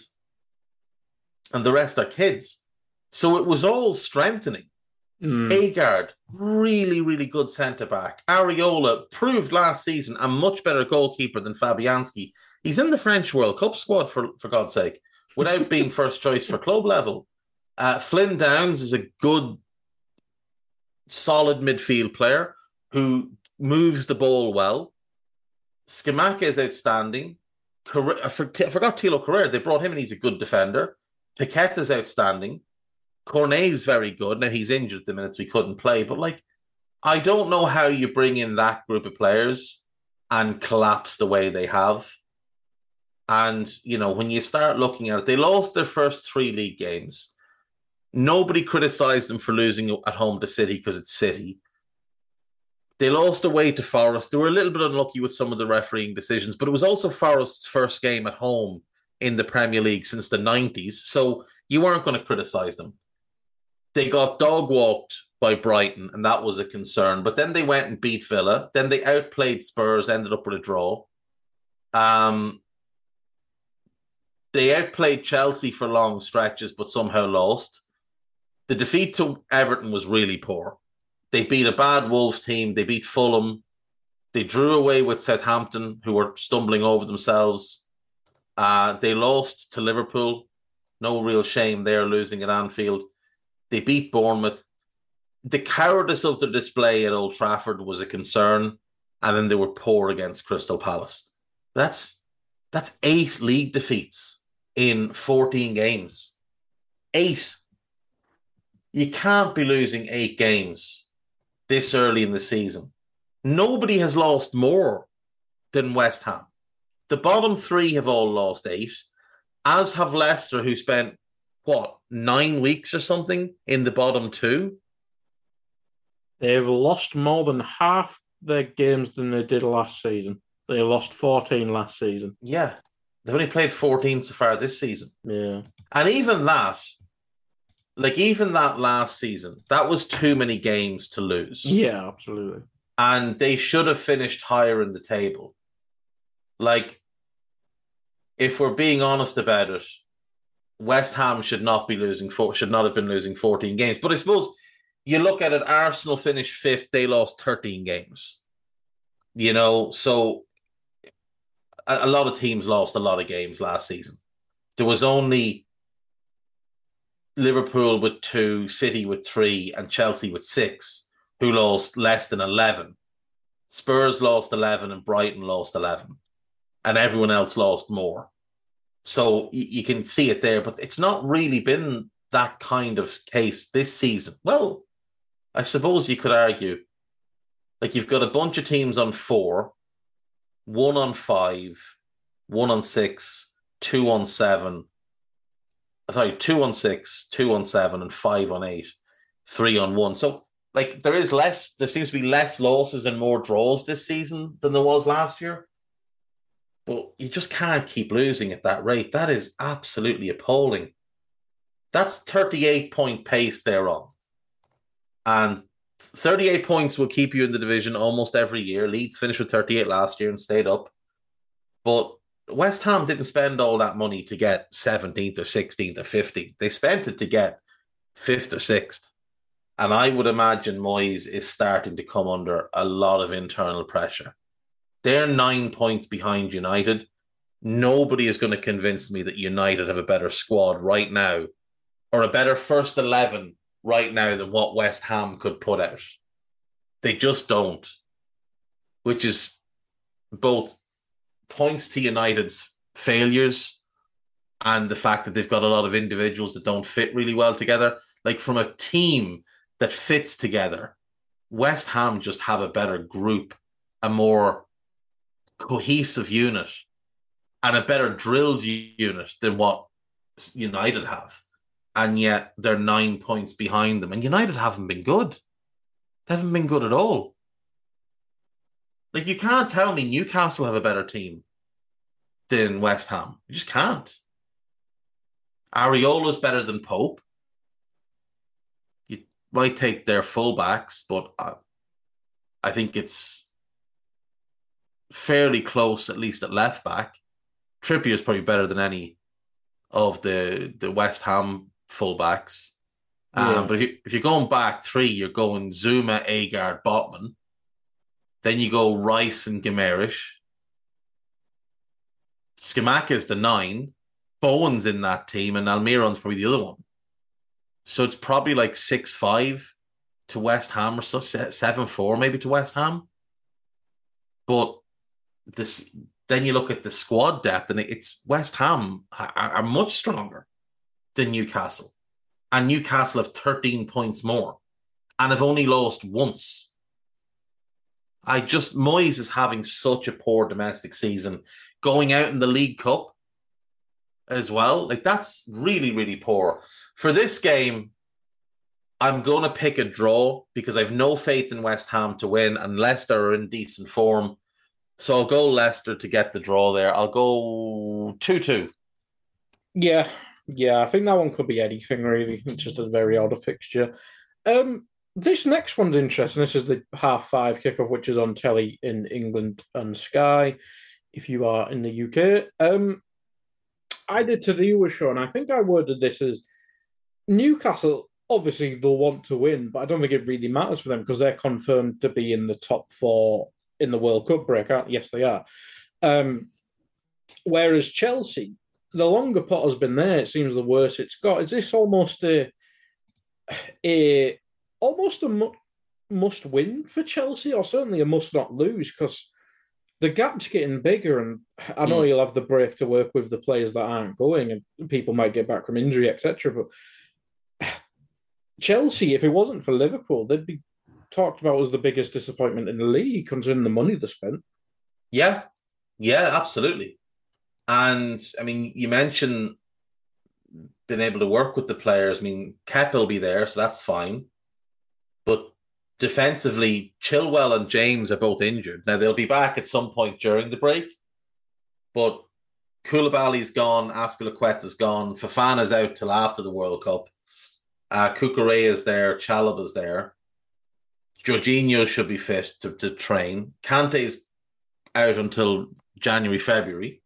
And the rest are kids. So it was all strengthening. Hmm. Aguerd, really, really good centre back. Areola proved last season a much better goalkeeper than Fabianski. He's in the French World Cup squad for for God's sake, without being first choice for club level. Uh, Flynn Downs is a good, solid midfield player who moves the ball well. Scamacca is outstanding. I for- I forgot Thilo Kehrer. They brought him in. He's a good defender. Piquet is outstanding. Cornet's very good. Now he's injured the minutes we couldn't play, but like I don't know how you bring in that group of players and collapse the way they have. And you know, when you start looking at it, they lost their first three league games. Nobody criticized them for losing at home to City because it's City. They lost away to Forest. They were a little bit unlucky with some of the refereeing decisions, but it was also Forest's first game at home in the Premier League since the 90s. So you weren't going to criticize them. They got dog walked by Brighton, and that was a concern. But then they went and beat Villa. Then they outplayed Spurs, ended up with a draw. Um, they outplayed Chelsea for long stretches, but somehow lost. The defeat to Everton was really poor. They beat a bad Wolves team. They beat Fulham. They drew away with Southampton, who were stumbling over themselves. Uh, they lost to Liverpool. No real shame there losing at Anfield. They beat Bournemouth. The cowardice of the display at Old Trafford was a concern, and then they were poor against Crystal Palace. That's that's eight league defeats in 14 games. Eight. You can't be losing eight games this early in the season. Nobody has lost more than West Ham. The bottom three have all lost eight, as have Leicester, who spent what nine weeks or something in the bottom two. They've lost more than half their games than they did last season. They lost 14 last season. Yeah. They've only played 14 so far this season. Yeah. And even that, like even that last season, that was too many games to lose. Yeah, absolutely. And they should have finished higher in the table. Like, if we're being honest about it, West Ham should not be losing four, should not have been losing 14 games. But I suppose you look at it, Arsenal finished fifth, they lost 13 games. You know, so a, a lot of teams lost a lot of games last season. There was only Liverpool with two, City with three, and Chelsea with six, who lost less than 11. Spurs lost 11 and Brighton lost 11, and everyone else lost more. So you, you can see it there, but it's not really been that kind of case this season. Well, I suppose you could argue like you've got a bunch of teams on four, one on five, one on six, two on seven. Sorry, two on six, two on seven, and five on eight, three on one. So, like, there is less, there seems to be less losses and more draws this season than there was last year. But you just can't keep losing at that rate. That is absolutely appalling. That's 38 point pace they're on. And 38 points will keep you in the division almost every year. Leeds finished with 38 last year and stayed up. But West Ham didn't spend all that money to get 17th or 16th or 15th. They spent it to get 5th or 6th. And I would imagine Moyes is starting to come under a lot of internal pressure. They're nine points behind United. Nobody is going to convince me that United have a better squad right now or a better first 11 right now than what West Ham could put out. They just don't, which is both points to United's failures and the fact that they've got a lot of individuals that don't fit really well together. Like from a team that fits together, West Ham just have a better group, a more cohesive unit, and a better drilled unit than what United have and yet they're nine points behind them. And United haven't been good. They haven't been good at all. Like you can't tell me Newcastle have a better team than West Ham. You just can't. Areola's better than Pope. You might take their fullbacks, but I, I think it's fairly close, at least at left back. Trippier is probably better than any of the the West Ham fullbacks. Um, yeah. But if, you, if you're going back three, you're going Zouma, Aguerd, Botman. Then you go Rice and. Scamacca is the nine. Bowen's in that team, and Almiron's probably the other one. So it's probably like six five to West Ham or so seven four maybe to West Ham. But this then you look at the squad depth, and it's West Ham are, are much stronger than Newcastle. And Newcastle have 13 points more and have only lost once. I just, Moyes is having such a poor domestic season, going out in the League Cup as well. Like, that's really, really poor. For this game, I'm going to pick a draw because I've no faith in West Ham to win, and Leicester are in decent form. So I'll go Leicester to get the draw there. I'll go 2 2. Yeah, yeah, I think that one could be anything really. It's just a very odd fixture. Um, this next one's interesting. This is the half five kickoff, which is on telly in England and Sky. If you are in the UK, um, I did to the US show, and I think I worded this as Newcastle. Obviously, they'll want to win, but I don't think it really matters for them because they're confirmed to be in the top four in the World Cup break. Yes, they are. Um, whereas Chelsea, the longer Potter's been there, it seems the worse it's got. Is this almost a a almost a must win for Chelsea, or certainly a must not lose? Because the gap's getting bigger, and I know mm. you'll have the break to work with the players that aren't going, and people might get back from injury, etc. But Chelsea, if it wasn't for Liverpool, they'd be talked about as the biggest disappointment in the league, considering the money they spent. Yeah, yeah, absolutely. And I mean, you mentioned being able to work with the players. I mean, Kep will be there, so that's fine. But defensively, Chilwell and James are both injured. Now they'll be back at some point during the break, but Koulibaly's gone, Azpilicueta's gone, Fofana's out till after the World Cup. Uh, is there, Chalobah's there. Jorginho should be fit to, to train. Kante's out until January, February.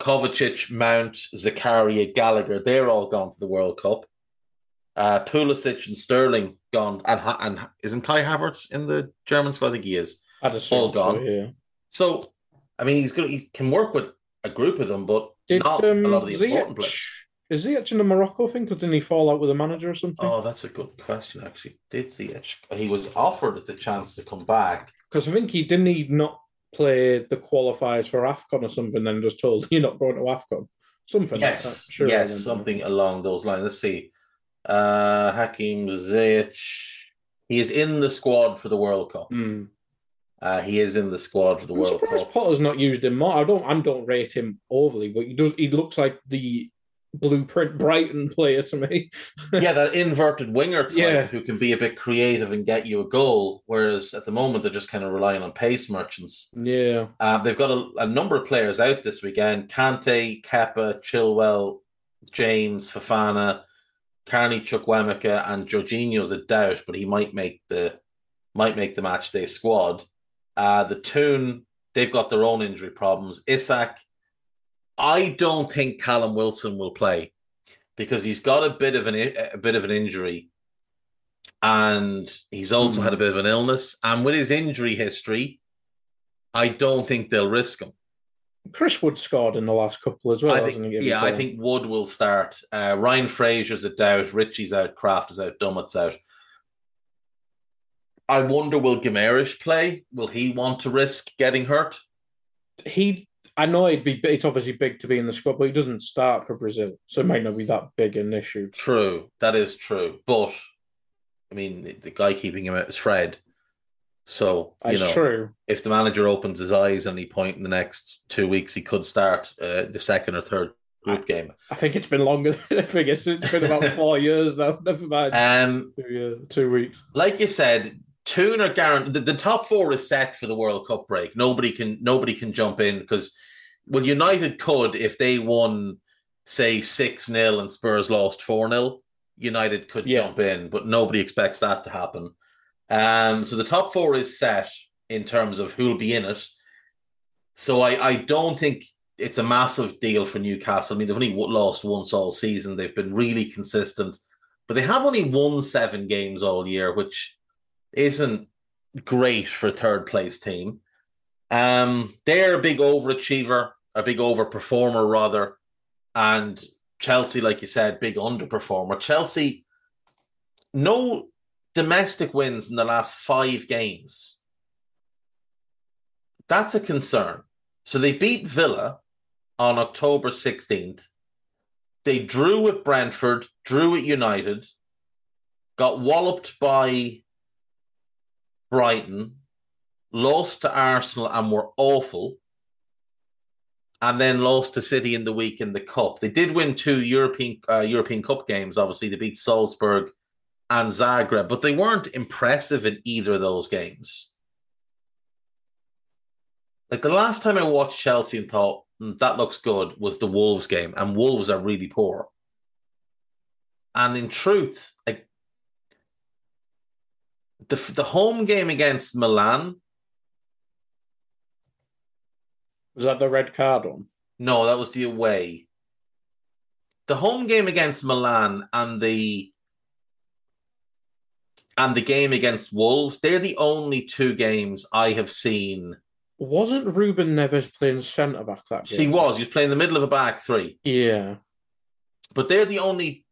Kovacic, Mount, Zakaria, Gallagher, they're all gone to the World Cup. Uh, Pulisic and Sterling gone, and and isn't Kai Havertz in the German squad? I think he is. I'd all gone. So, yeah. so, I mean, he's good. He can work with a group of them, but Did, not um, a lot of the Ziyech, important players. Is Ziyech in the Morocco thing? Because didn't he fall out with a manager or something? Oh, that's a good question. Actually, did Ziyech? He was offered the chance to come back because I think he didn't. He not play the qualifiers for Afcon or something, then just told you're not going to Afcon. Something yes, like that. Sure yes, something along those lines. Let's see. Uh, Hakim Ziyech. He is in the squad for the World Cup. Mm. Uh, he is in the squad for the I'm World Cup. Potter's not used him more. I don't. I don't rate him overly, but he does. He looks like the blueprint Brighton player to me. yeah, that inverted winger type yeah. who can be a bit creative and get you a goal. Whereas at the moment they're just kind of relying on pace merchants. Yeah, uh, they've got a, a, number of players out this weekend: Kante, Kepa, Chilwell, James, Fofana, Chuck Chukwuemeka, and Jorginho's a doubt, but he might make the might make the match day squad. Uh, the Toon, they've got their own injury problems. Isak I don't think Callum Wilson will play because he's got a bit of an a bit of an injury, and he's also mm. had a bit of an illness. And with his injury history, I don't think they'll risk him. Chris Wood scored in the last couple as well. I think, yeah, I think Wood will start. Uh, Ryan Fraser's a doubt. Richie's out. Krafth is out. Dummett's out. I wonder will Guimaraes play? Will he want to risk getting hurt? He I know it'd be it's obviously big to be in the squad, but he doesn't start for Brazil, so it might not be that big an issue. True, that is true. But I mean, the guy keeping him out is Fred. So you That's know, true. If the manager opens his eyes any point in the next two weeks, he could start uh, the second or third group game. I think it's been longer. I think it's been about four years now. Never mind. Um, two, uh, two weeks. Like you said, Toon are guaranteed. The, the, top four is set for the World Cup break. Nobody can nobody can jump in because well, United could if they won, say six 0 and Spurs lost four 0 United could yeah. jump in, but nobody expects that to happen. Um, so the top four is set in terms of who'll be in it. So I, I don't think it's a massive deal for Newcastle. I mean, they've only lost once all season. They've been really consistent, but they have only won seven games all year, which isn't great for a third place team. Um, they're a big overachiever, a big overperformer rather, and Chelsea, like you said, big underperformer. Chelsea, no domestic wins in the last five games. That's a concern. So they beat Villa on October 16th. They drew with Brentford, drew with United, got walloped by Brighton, lost to Arsenal and were awful, and then lost to City in the week in the cup. They did win two European uh, European Cup games. Obviously, they beat Salzburg and Zagreb, but they weren't impressive in either of those games. Like the last time I watched Chelsea and thought "Hmm, that looks good was the Wolves game, and Wolves are really poor. And in truth, like the the home game against Milan, Was that the red card one? no, that was the away. The home game against Milan and the and the game against Wolves, they're the only two games I have seen. Wasn't Ruben Neves playing centre back that game? He was, he was playing in the middle of a back three. Yeah. But they're the only.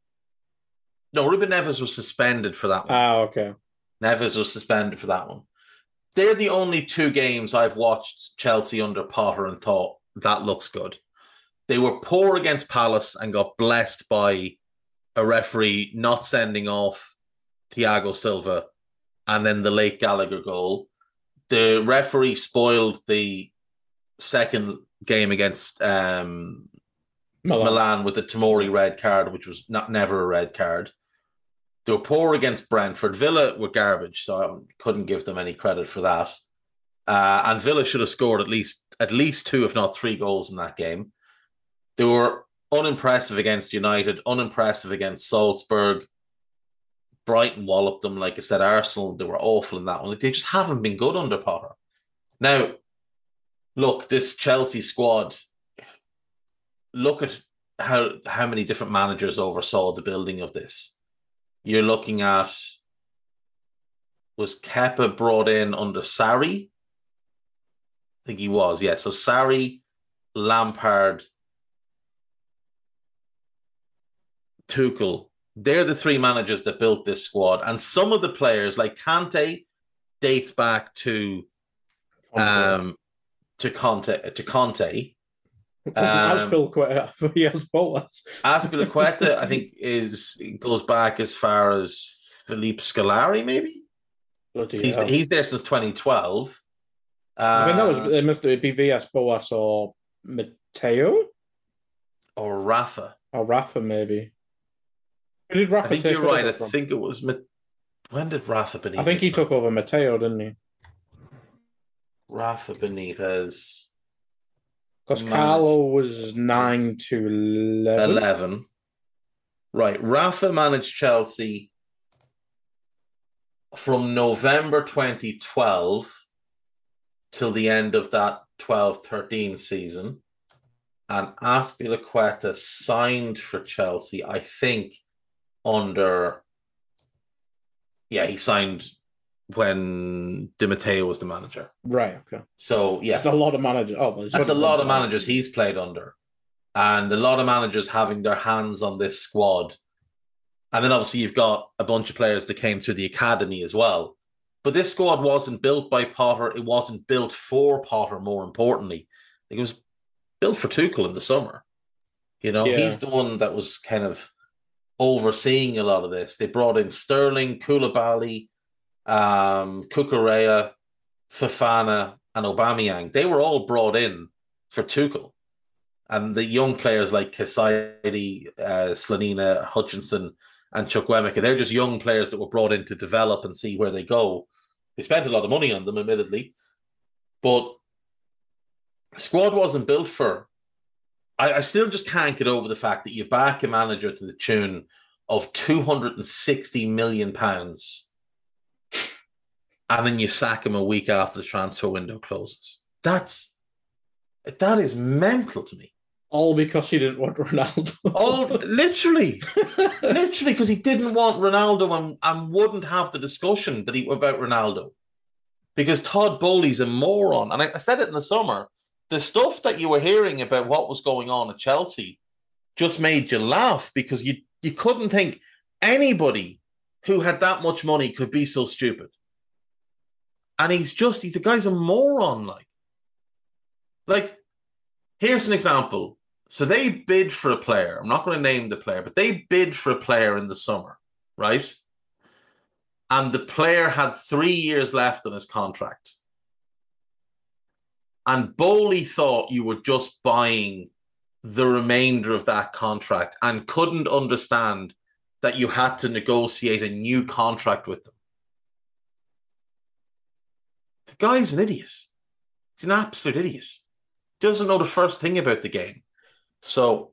No, Ruben Neves was suspended for that one. Ah, okay. Neves was suspended for that one. They're the only two games I've watched Chelsea under Potter and thought that looks good. They were poor against Palace and got blessed by a referee not sending off Thiago Silva and then the late Gallagher goal. The referee spoiled the second game against um, Milan. Milan with the Tamori red card, which was not never a red card. They were poor against Brentford. Villa were garbage, so I couldn't give them any credit for that. Uh, and Villa should have scored at least at least two, if not three, goals in that game. They were unimpressive against United, unimpressive against Salzburg. Brighton walloped them, like I said. Arsenal, they were awful in that one. They just haven't been good under Potter. Now, look, this Chelsea squad. Look at how how many different managers oversaw the building of this. You're looking at was Kepa brought in under Sarri? I think he was, yeah. So Sarri, Lampard, Tuchel, they're the three managers that built this squad. And some of the players, like Kante, dates back to um to Conte to Conte. um, has both. Azpilicueta, I think, is goes back as far as Philippe Scolari, maybe. He's he's there since 2012. I think that was Uh, it must be Villas-Boas or Matteo or Rafa. or Rafa maybe. Who did Rafa I think you're right. I from? think it was. When did Rafa Benitez? I think he took over Matteo, didn't he? Rafa Benitez Because Carlo was nine to eleven. 11. Right. Rafa managed Chelsea from November 2012 till the end of that 12 13 season. And Azpilicueta signed for Chelsea, I think, under. Yeah, he signed when Di Matteo was the manager. Right. Okay. So, yeah. That's a lot of managers. Oh, well, That's a lot of managers he's played under, and a lot of managers having their hands on this squad. And then obviously you've got a bunch of players that came through the academy as well. But this squad wasn't built by Potter. It wasn't built for Potter. More importantly, it was built for Tuchel in the summer. You know, Yeah. he's the one that was kind of overseeing a lot of this. They brought in Sterling, Koulibaly, um, Cucurella, Fofana, and Aubameyang. They were all brought in for Tuchel. And the young players like Casadei, uh, Slonina, Hutchinson, and Chukwuemeka, they're just young players that were brought in to develop and see where they go. They spent a lot of money on them, admittedly, but squad wasn't built for. I, I still just can't get over the fact that you back a manager to the tune of 260 million pounds and then you sack him a week after the transfer window closes. That's that is mental to me. All because he didn't want Ronaldo. Oh, literally, literally, because he didn't want Ronaldo and, and wouldn't have the discussion that he about Ronaldo. Because Todd Boehly's a moron, and I, I said it in the summer. The stuff that you were hearing about what was going on at Chelsea just made you laugh because you you couldn't think anybody who had that much money could be so stupid. And he's just he's the guy's a moron, like. Like, here's an example. So they bid for a player. I'm not going to name the player, but they bid for a player in the summer, right? And the player had three years left on his contract. And Boehly thought you were just buying the remainder of that contract and couldn't understand that you had to negotiate a new contract with them. The guy's an idiot. He's an absolute idiot. Doesn't know the first thing about the game. So,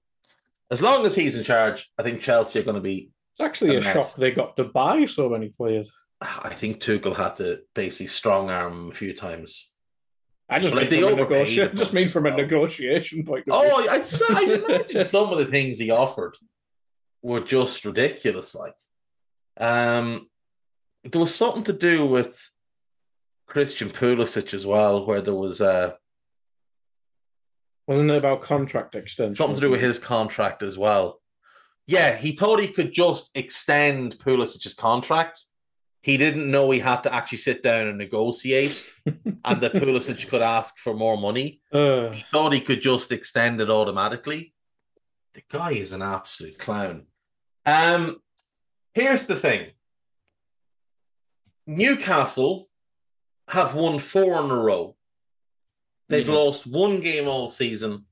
as long as he's in charge, I think Chelsea are going to be. It's actually A a, shock they got to buy so many players. I think Tuchel had to basically strong arm him a few times. I just Like, mean they from a overpaid negotiation. Just mean from a negotiation point of view. Oh, I'd say I'd imagine some of the things he offered were just ridiculous. Like, um, there was something to do with Christian Pulisic as well, where there was uh, Wasn't it about contract extension? something to do with his contract as well. Yeah, he thought he could just extend Pulisic's contract. He didn't know he had to actually sit down and negotiate, and that Pulisic could ask for more money. Uh, He thought he could just extend it automatically. The guy is an absolute clown. Um, here's the thing: Newcastle have won four in a row. They've Yeah. lost one game all season.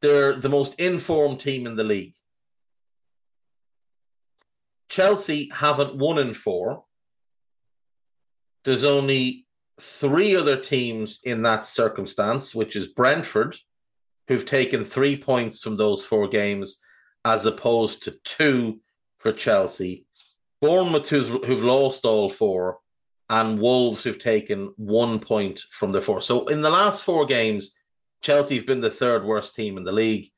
They're the most informed team in the league. Chelsea haven't won in four. There's only three other teams in that circumstance, which is Brentford, who've taken three points from those four games, as opposed to two for Chelsea. Bournemouth, who've lost all four, and Wolves, who've taken one point from the four. So in the last four games, Chelsea have been the third worst team in the league,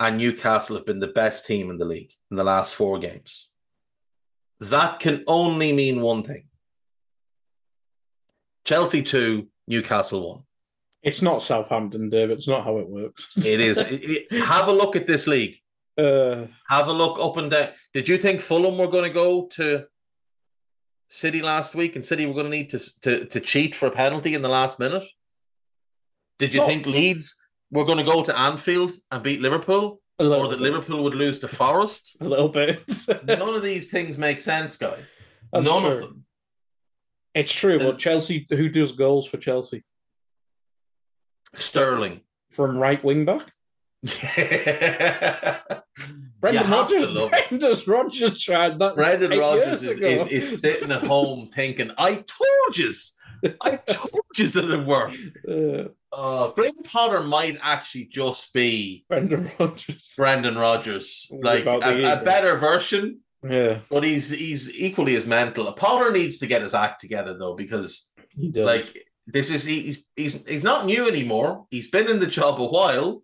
and Newcastle have been the best team in the league in the last four games. That can only mean one thing Chelsea 2, Newcastle 1. it's not Southampton, Dave. It's not how it works. It is. it- it- have a look at this league. Uh, Have a look up and down. Did you think Fulham were going to go to City last week and City were going to need to, to, to cheat for a penalty in the last minute? Did you No. think Leeds were going to go to Anfield and beat Liverpool? Or that bit. Liverpool would lose to Forest? A little bit. None of these things make sense, guy. That's None true. of them. It's true, but Chelsea, who does goals for Chelsea? Sterling. From right wing back? Yeah. Brendan You have to Rodgers. Brendan Rodgers tried that. Brendan Rodgers is, is, is sitting at home thinking, I told you, I told you that it worked. Uh, Uh, Graham Potter might actually just be Brendan Rodgers. Brendan Rodgers, like a, a better version, Yeah, but he's he's equally as mental. Potter needs to get his act together though, because he does. like this is he's he's he's not new anymore. He's been in the job a while.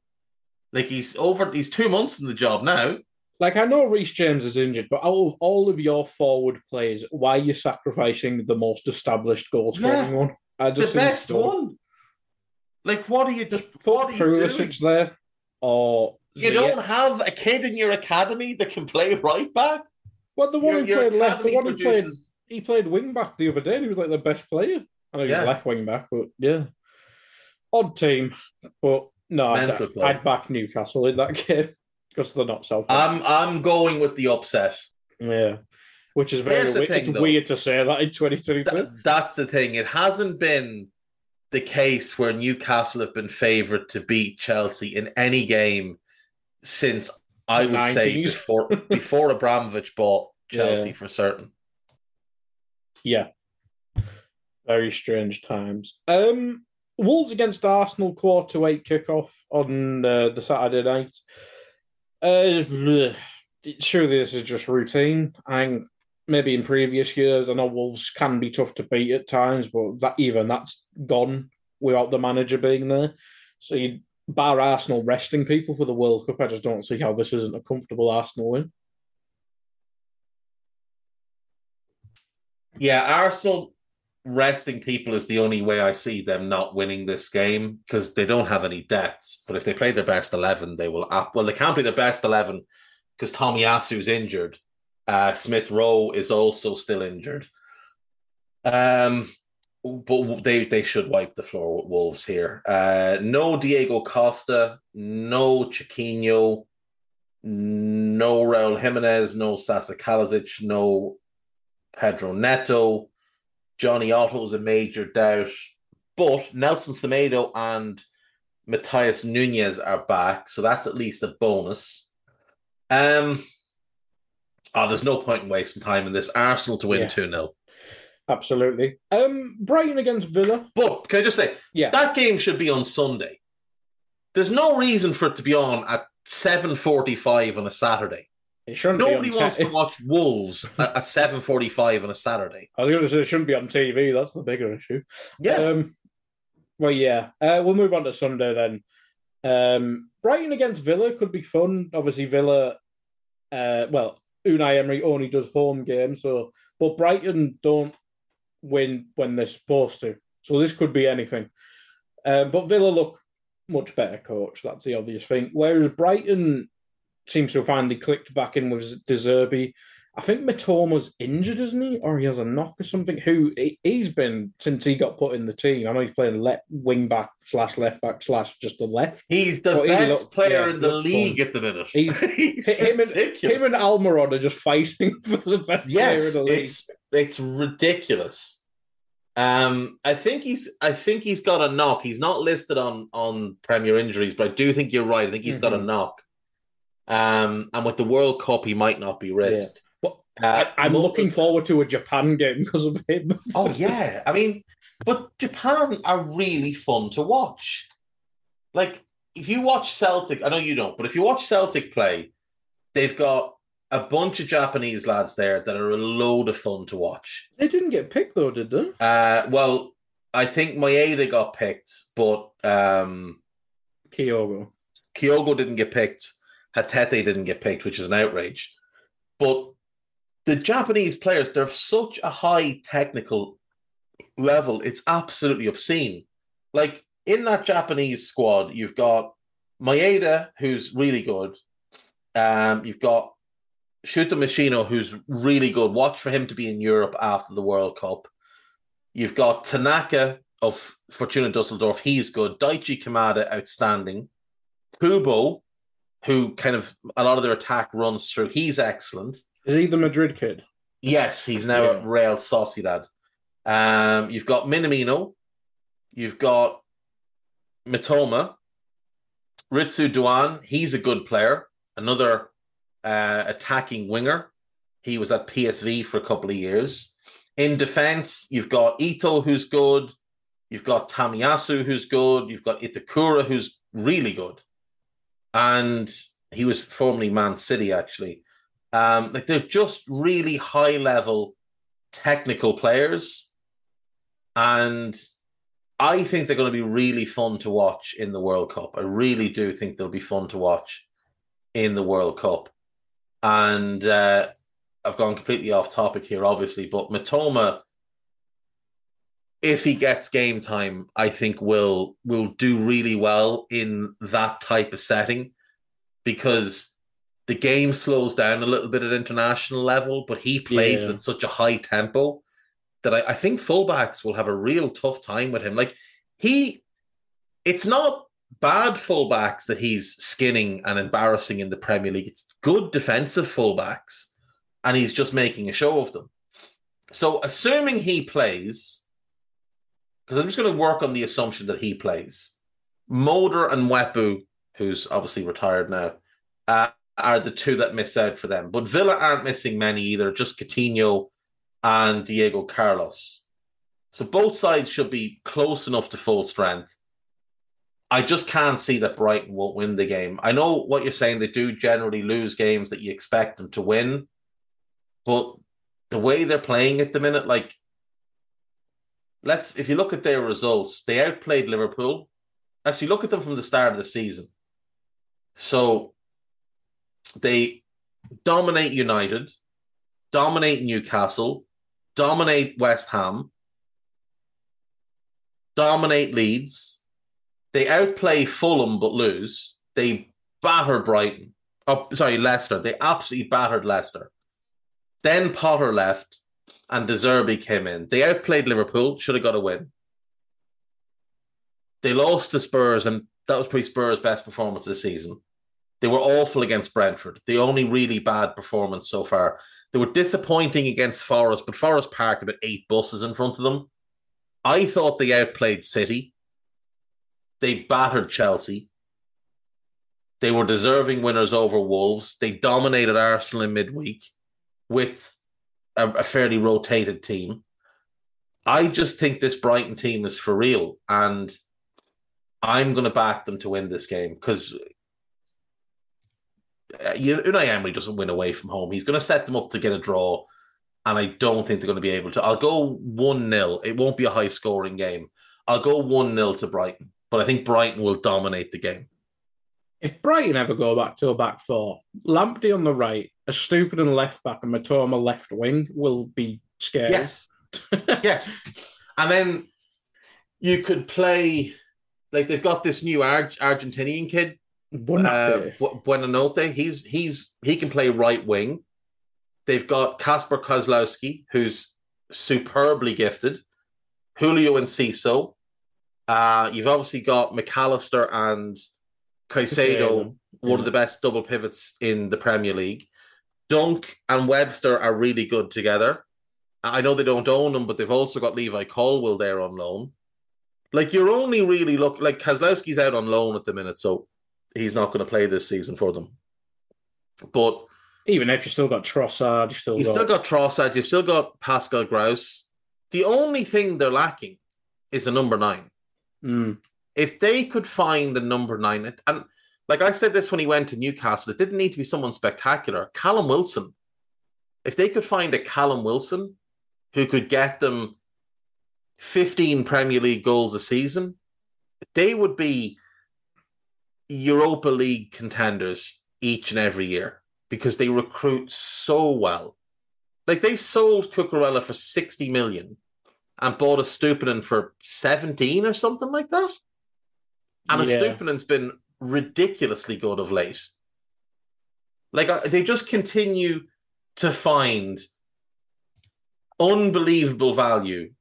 Like he's over, he's two months in the job now. Like I know Reece James is injured, but out of all of your forward players, why are you sacrificing the most established goal scoring Yeah. one? I The just think best one. Like, what are you just? What are you doing? There, or You don't have a kid in your academy that can play right back. Well, the one Your, who played left, the one who played, he played wing back the other day. and He was like the best player. I know he's Yeah. left wing back, but yeah, odd team. But no, I'd, I'd back Newcastle in that game because they're not self. I'm I'm going with the upset. yeah, which is very weird. thing, it's though. weird to say that in 2022. Th- that's the thing. It hasn't been the case where Newcastle have been favoured to beat Chelsea in any game since I would say before before Abramovich bought Chelsea Yeah. for certain. Yeah. Very strange times. Um, Wolves against Arsenal quarter eight kickoff on uh, the Saturday night. Uh, surely this is just routine. I think maybe in previous years, I know Wolves can be tough to beat at times, but that even that's gone without the manager being there. So you bar Arsenal resting people for the World Cup. I just don't see how this isn't a comfortable Arsenal win. Yeah, Arsenal resting people is the only way I see them not winning this game because they don't have any depth. But if they play their best eleven, they will. Up. Well, they can't play their best eleven because Tomiyasu is injured. Uh, Smith Rowe is also still injured. Um, but they they should wipe the floor with Wolves here. Uh, no Diego Costa, no Chiquinho, no Raul Jimenez, no Sasa Kalajdzic, no Pedro Neto. Jonny Otto is a major doubt, but Nelson Semedo and Matheus Nunes are back, so that's at least a bonus. Um, Oh, there's no point in wasting time in this. Arsenal to win Yeah. 2 0. Absolutely. Um, Brighton against Villa. But can I just say, Yeah. that game should be on Sunday. There's no reason for it to be on at 7.45 on a Saturday. It shouldn't Nobody be on wants to watch Wolves at, at 7.45 on a Saturday. I was going to say it shouldn't be on TV. That's the bigger issue. Yeah. Um, well, yeah. Uh, we'll move on to Sunday then. Um, Brighton against Villa could be fun. Obviously, Villa. Uh, well, Unai Emery only does home games, so but Brighton don't win when they're supposed to. So this could be anything. Um, but Villa look much better coach. That's the obvious thing. Whereas Brighton seems to have finally clicked back in with De Zerbi. I think Mitoma's injured, isn't he? Or he has a knock or something. Who he- he's been since he got put in the team. I know he's playing left wing back slash left back slash just the left. He's the he best looked- player yeah, in the league fun. at the minute. He- He's him and ridiculous. him and Almiron are just fighting for the best player in yes, the league. it's it's ridiculous. Um, I think he's I think he's got a knock. He's not listed on on Premier injuries, but I do think you're right. I think he's got a Mhm. knock. Um, and with the World Cup, he might not be risked. But Uh, I, I'm Mo- looking forward to a Japan game because of him. Oh yeah, I mean, but Japan are really fun to watch. Like if you watch Celtic, I know you don't, but if you watch Celtic play, they've got a bunch of Japanese lads there that are a load of fun to watch. They didn't get picked though, did they? Uh, well, I think Maeda got picked, but um, Kyogo. Kyogo didn't get picked. Hatate didn't get picked, which is an outrage. But the Japanese players, they're such a high technical level. It's absolutely obscene. Like in that Japanese squad, you've got Maeda, who's really good. Um, you've got Shuto Machino, who's really good. Watch for him to be in Europe after the World Cup. You've got Tanaka of Fortuna Dusseldorf. He's good. Daichi Kamada, outstanding. Kubo, who kind of a lot of their attack runs through. He's excellent. Is he the Madrid kid? Yes, he's now Yeah. at Real Sociedad. Um, you've got Minamino, you've got Mitoma, Ritsu Doan. He's a good player, another uh, attacking winger. He was at PSV for a couple of years. In defense, you've got Ito, who's good. You've got Tomiyasu, who's good. You've got Itakura, who's really good. And he was formerly Man City, actually. Um, like they're just really high level technical players. And I think they're going to be really fun to watch in the World Cup. I really do think they'll be fun to watch in the World Cup. And uh, I've gone completely off topic here, obviously, but Mitoma, if he gets game time, I think will will do really well in that type of setting because the game slows down a little bit at international level, but he plays Yeah. at such a high tempo that I, I think fullbacks will have a real tough time with him. Like he, it's not bad fullbacks that he's skinning and embarrassing in the Premier League. It's good defensive fullbacks, and he's just making a show of them. So, assuming he plays, because I'm just going to work on the assumption that he plays, Moder and Mwepu, who's obviously retired now, uh, are the two that miss out for them. But Villa aren't missing many either, just Coutinho and Diego Carlos. So both sides should be close enough to full strength. I just can't see that Brighton won't win the game. I know what you're saying, they do generally lose games that you expect them to win, but the way they're playing at the minute, like, let's, if you look at their results, they outplayed Liverpool. Actually, look at them from the start of the season. So they dominate United, dominate Newcastle, dominate West Ham, dominate Leeds. They outplay Fulham but lose. They batter Brighton. Oh, sorry, Leicester. They absolutely battered Leicester. Then Potter left and De Zerbi came in. They outplayed Liverpool, should have got a win. They lost to Spurs, and that was probably Spurs' best performance of the season. They were awful against Brentford. The only really bad performance so far. They were disappointing against Forest, but Forest parked about eight buses in front of them. I thought they outplayed City. They battered Chelsea. They were deserving winners over Wolves. They dominated Arsenal in midweek. with a, a fairly rotated team. I just think this Brighton team is for real, and I'm going to back them to win this game because uh, Unai Emery doesn't win away from home. He's going to set them up to get a draw, and I don't think they're going to be able to. I'll go 1 0. It won't be a high scoring game. I'll go 1 0 to Brighton, but I think Brighton will dominate the game. If Brighton ever go back to a back four, Lamptey on the right, Estupiñán left back, and Mitoma left wing will be scary. Yes. yes. And then you could play, like, they've got this new Ar- Argentinian kid, uh, Buonanotte. He's he's he can play right wing. They've got Kacper Kozlowski, who's superbly gifted. Julio Enciso. Uh, you've obviously got Mac Allister and Caicedo, one of the best double pivots in the Premier League. Dunk and Webster are really good together. I know they don't own them, but they've also got Levi Colwill there on loan. Like you're only really look like Kozlowski's out on loan at the minute, so he's not going to play this season for them. But even if you still got Trossard, you still you've got... still got Trossard, you've still got Pascal Gross. The only thing they're lacking is a number nine. Mm. If they could find a number nine, and like I said this when he went to Newcastle, it didn't need to be someone spectacular. Callum Wilson. If they could find a Callum Wilson who could get them 15 Premier League goals a season, they would be Europa League contenders each and every year because they recruit so well. Like they sold Cucurella for 60 million and bought Estupiñán for 17 or something like that. And yeah. Estupiñán's been ridiculously good of late. Like uh, they just continue to find unbelievable value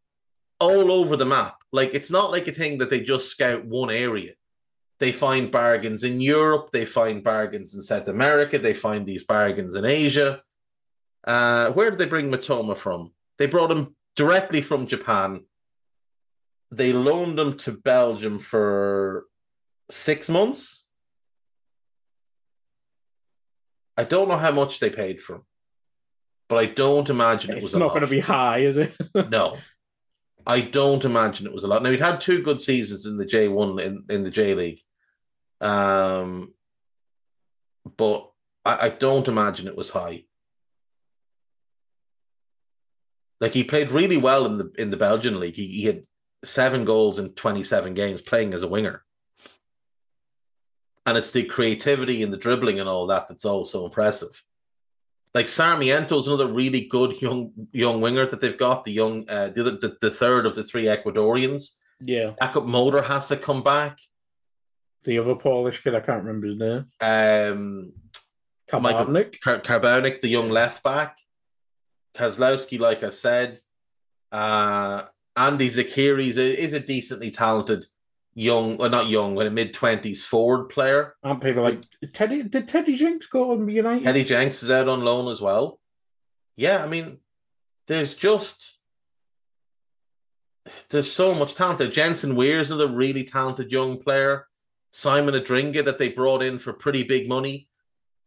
all over the map. Like it's not like a thing that they just scout one area. They find bargains in Europe, they find bargains in South America, they find these bargains in Asia. Uh, where did they bring Mitoma from? They brought him directly from Japan. They loaned him to Belgium for six months. I don't know how much they paid for him, but I don't imagine it was. It's not going to be high, is it? no, I don't imagine it was a lot. Now he'd had two good seasons in the J one in, in the J League, um, but I, I don't imagine it was high. Like he played really well in the in the Belgian league. He, he had seven goals in twenty seven games playing as a winger, and it's the creativity and the dribbling and all that that's also impressive. Like Sarmiento is another really good young young winger that they've got. The young uh, the, the the third of the three Ecuadorians. Yeah, backup motor has to come back. The other Polish kid, I can't remember his name. Um, Karbownik. Kar- Karbownik, the young left back. Kozlowski, like I said. Uh, Andi Zeqiri is a, is a decently talented young, well, not young, but a mid twenties forward player. And people like Teddy. Did Teddy Jenks go on United? Teddy Jenks is out on loan as well. Yeah, I mean, there's just there's so much talent there. Jensen Weir is another really talented young player. Simon Adingra that they brought in for pretty big money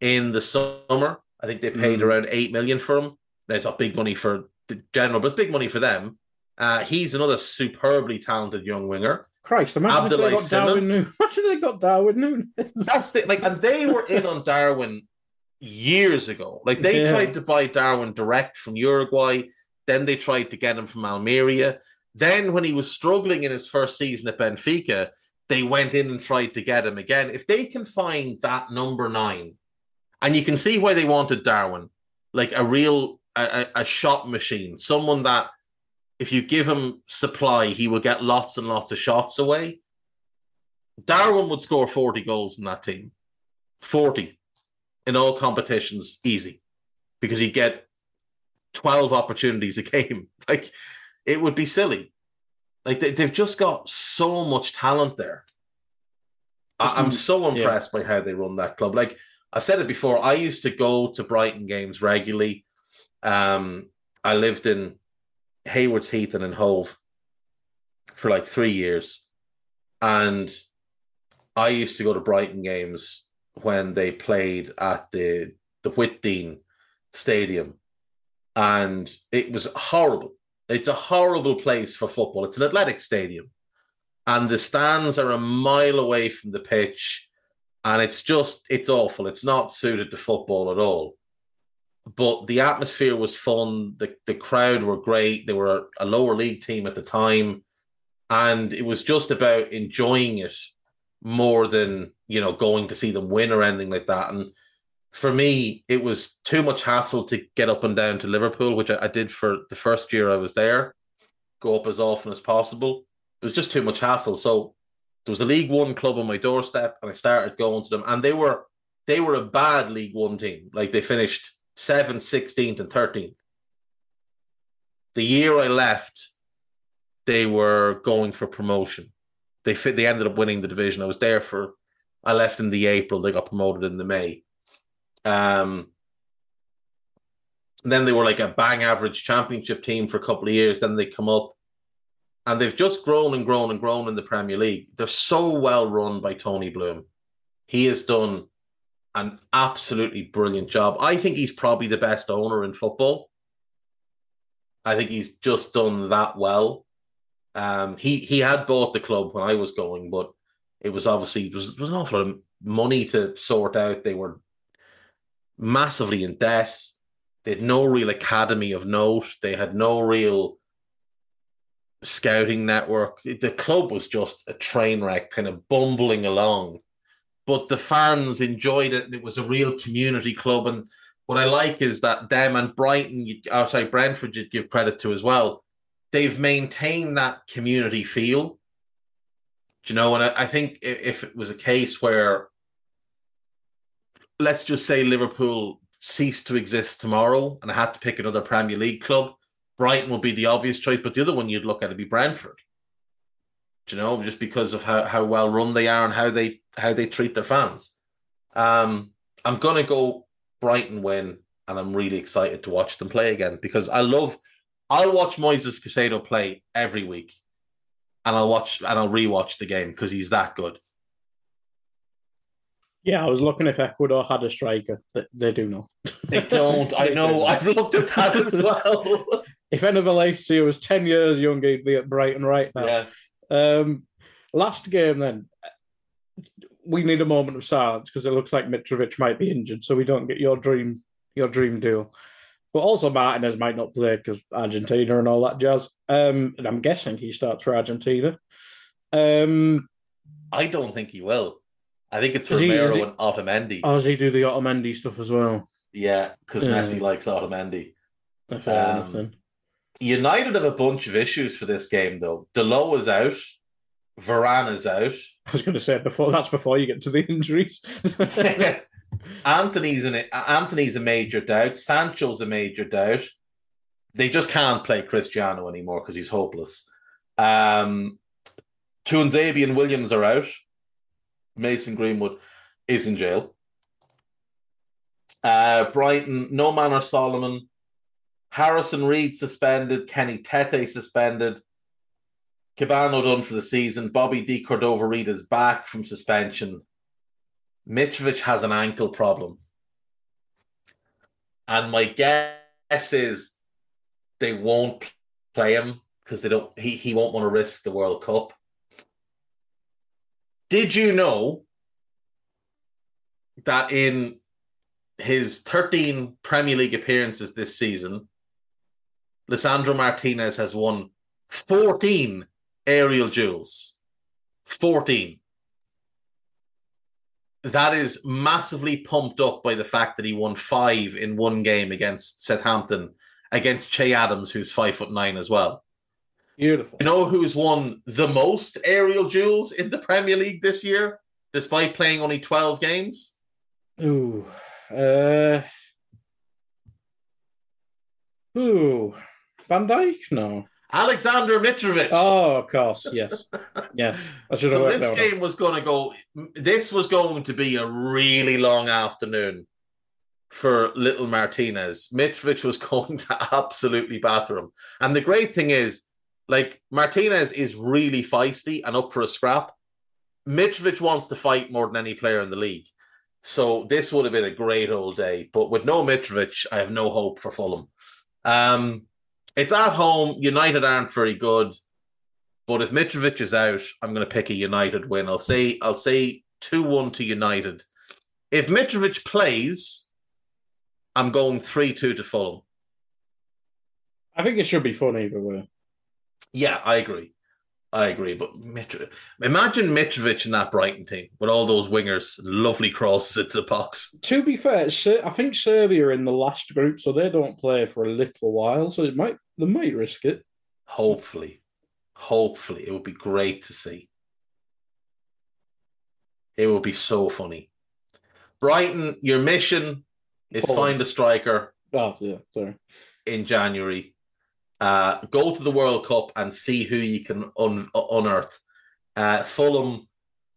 in the summer. I think they paid mm. around eight million for him. That's not big money for the general, but it's big money for them. Uh, he's another superbly talented young winger. Christ, imagine if they got Darwin Núñez. Imagine they got Darwin Núñez. That's the like, and they were in on Darwin years ago. Like they yeah. tried to buy Darwin direct from Uruguay. Then they tried to get him from Almeria. Then, when he was struggling in his first season at Benfica, they went in and tried to get him again. If they can find that number nine, and you can see why they wanted Darwin, like a real a, a shot machine, someone that if you give him supply, he will get lots and lots of shots away. Darwin would score 40 goals in that team. 40 in all competitions, easy. Because he'd get 12 opportunities a game. Like, it would be silly. Like, they, have just got so much talent there. I, am so impressed yeah. by how they run that club. Like, I've said it before, I used to go to Brighton games regularly. Um, I lived in Haywards Heath and in Hove for like three years. And I used to go to Brighton games when they played at the the Withdean Stadium. and it was horrible. It's a horrible place for football. It's an athletic stadium, and the stands are a mile away from the pitch, and it's just it's awful. It's not suited to football at all. But the atmosphere was fun. The the crowd were great. They were a lower league team at the time, and it was just about enjoying it more than you know going to see them win or anything like that. And for me, it was too much hassle to get up and down to Liverpool, which I, I, did for the first year I was there, go up as often as possible. It was just too much hassle. So there was a League One club on my doorstep, and I started going to them, and they were they were a bad League One team. Like they finished 7th, 16th, and 13th. The year I left, they were going for promotion. They fit. They ended up winning the division. I was there for. I left in the April. They got promoted in the May um, then they were like a bang average championship team for a couple of years. Then they come up and they've just grown and grown and grown in the Premier League. They're so well run by Tony Bloom. He has done an absolutely brilliant job. I think he's probably the best owner in football. I think he's just done that well. Um, he he had bought the club when I was going, but it was obviously it was, it was an awful lot of money to sort out. They were massively in debt. They had no real academy of note. They had no real scouting network. The club was just a train wreck, kind of bumbling along. But the fans enjoyed it, and it was a real community club. And what I like is that them and Brighton, oh, sorry, Brentford, you'd give credit to as well. They've maintained that community feel. Do you know? And I, I think if it was a case where let's just say Liverpool ceased to exist tomorrow and I had to pick another Premier League club, Brighton would be the obvious choice, but the other one you'd look at would be Brentford. Do you know, just because of how, how well run they are and how they how they treat their fans. Um, I'm gonna go Brighton win, and I'm really excited to watch them play again because I love. I'll watch Moises Caicedo play every week, and I'll watch and I'll rewatch the game because he's that good. Yeah, I was looking if Ecuador had a striker. They, they do not. They don't. I know. I've looked at that as well. if Valencia was 10 years younger, he'd be at Brighton right now. Yeah. Um, last game, then, we need a moment of silence because it looks like Mitrovic might be injured, so we don't get your dream your dream deal. But also Martinez might not play because Argentina and all that jazz. Um, and I'm guessing he starts for Argentina. Um, I don't think he will. I think it's Romero he, and Otamendi. Oh, does he do the Otamendi stuff as well? Yeah, because yeah. Messi likes Otamendi. Um, United have a bunch of issues for this game, though. Dalot is out. Varane is out. I was going to say before that's before you get to the injuries. Anthony's an Antony's a major doubt. Sancho's a major doubt. They just can't play Cristiano anymore because he's hopeless. Um, Tuanzebe and Williams are out. Mason Greenwood is in jail. Uh, Brighton, no Manor Solomon. Harrison Reed suspended. Kenny Tete suspended. Kebano done for the season. Bobby De Cordova Reid is back from suspension. Mitrovic has an ankle problem. And my guess is they won't play him because they don't he, he won't want to risk the World Cup. Did you know that in his 13 Premier League appearances this season, Lisandro Martinez has won 14 aerial duels? 14. That is massively pumped up by the fact that he won five in one game against Southampton against Che Adams, who's five foot nine as well. Beautiful. You know who's won the most aerial duels in the Premier League this year, despite playing only 12 games? Ooh. Uh... Ooh. Van Dijk? No. Alexander Mitrovic. Oh, of course, yes, yeah. I should have. So this game was going to go. This was going to be a really long afternoon for little Martinez. Mitrovic was going to absolutely batter him, and the great thing is, like Martinez is really feisty and up for a scrap. Mitrovic wants to fight more than any player in the league. So this would have been a great old day. But with no Mitrovic, I have no hope for Fulham. Um, it's at home. United aren't very good, but if Mitrovic is out, I'm going to pick a United win. I'll say I'll say two one to United. If Mitrovic plays, I'm going three two to Fulham. I think it should be fun either way. Yeah, I agree. I agree. But imagine Mitrovic in that Brighton team with all those wingers, lovely crosses into the box. To be fair, I think Serbia are in the last group, so they don't play for a little while. So it might they might risk it. Hopefully, hopefully, it would be great to see. It would be so funny. Brighton, your mission is find a striker Oh yeah, sorry. in January. Uh, go to the World Cup and see who you can un- unearth. Uh, Fulham,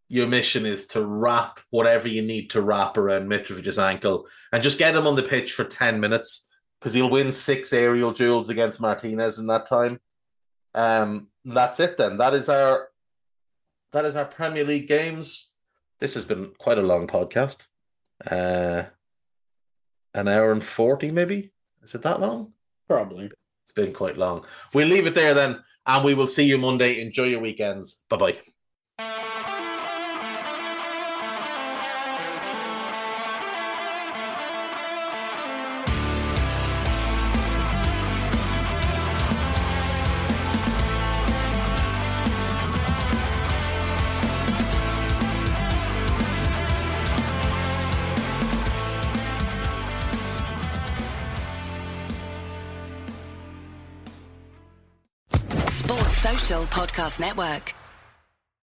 your mission is to wrap whatever you need to wrap around Mitrovic's ankle and just get him on the pitch for 10 minutes because he'll win six aerial duels against Martinez in that time. Um, that's it then. That is our that is our Premier League games. This has been quite a long podcast. Uh, an hour and 40 maybe? Is it that long? Probably. It's been quite long. We'll leave it there then, and we will see you Monday. Enjoy your weekends. Bye bye. Podcast Network.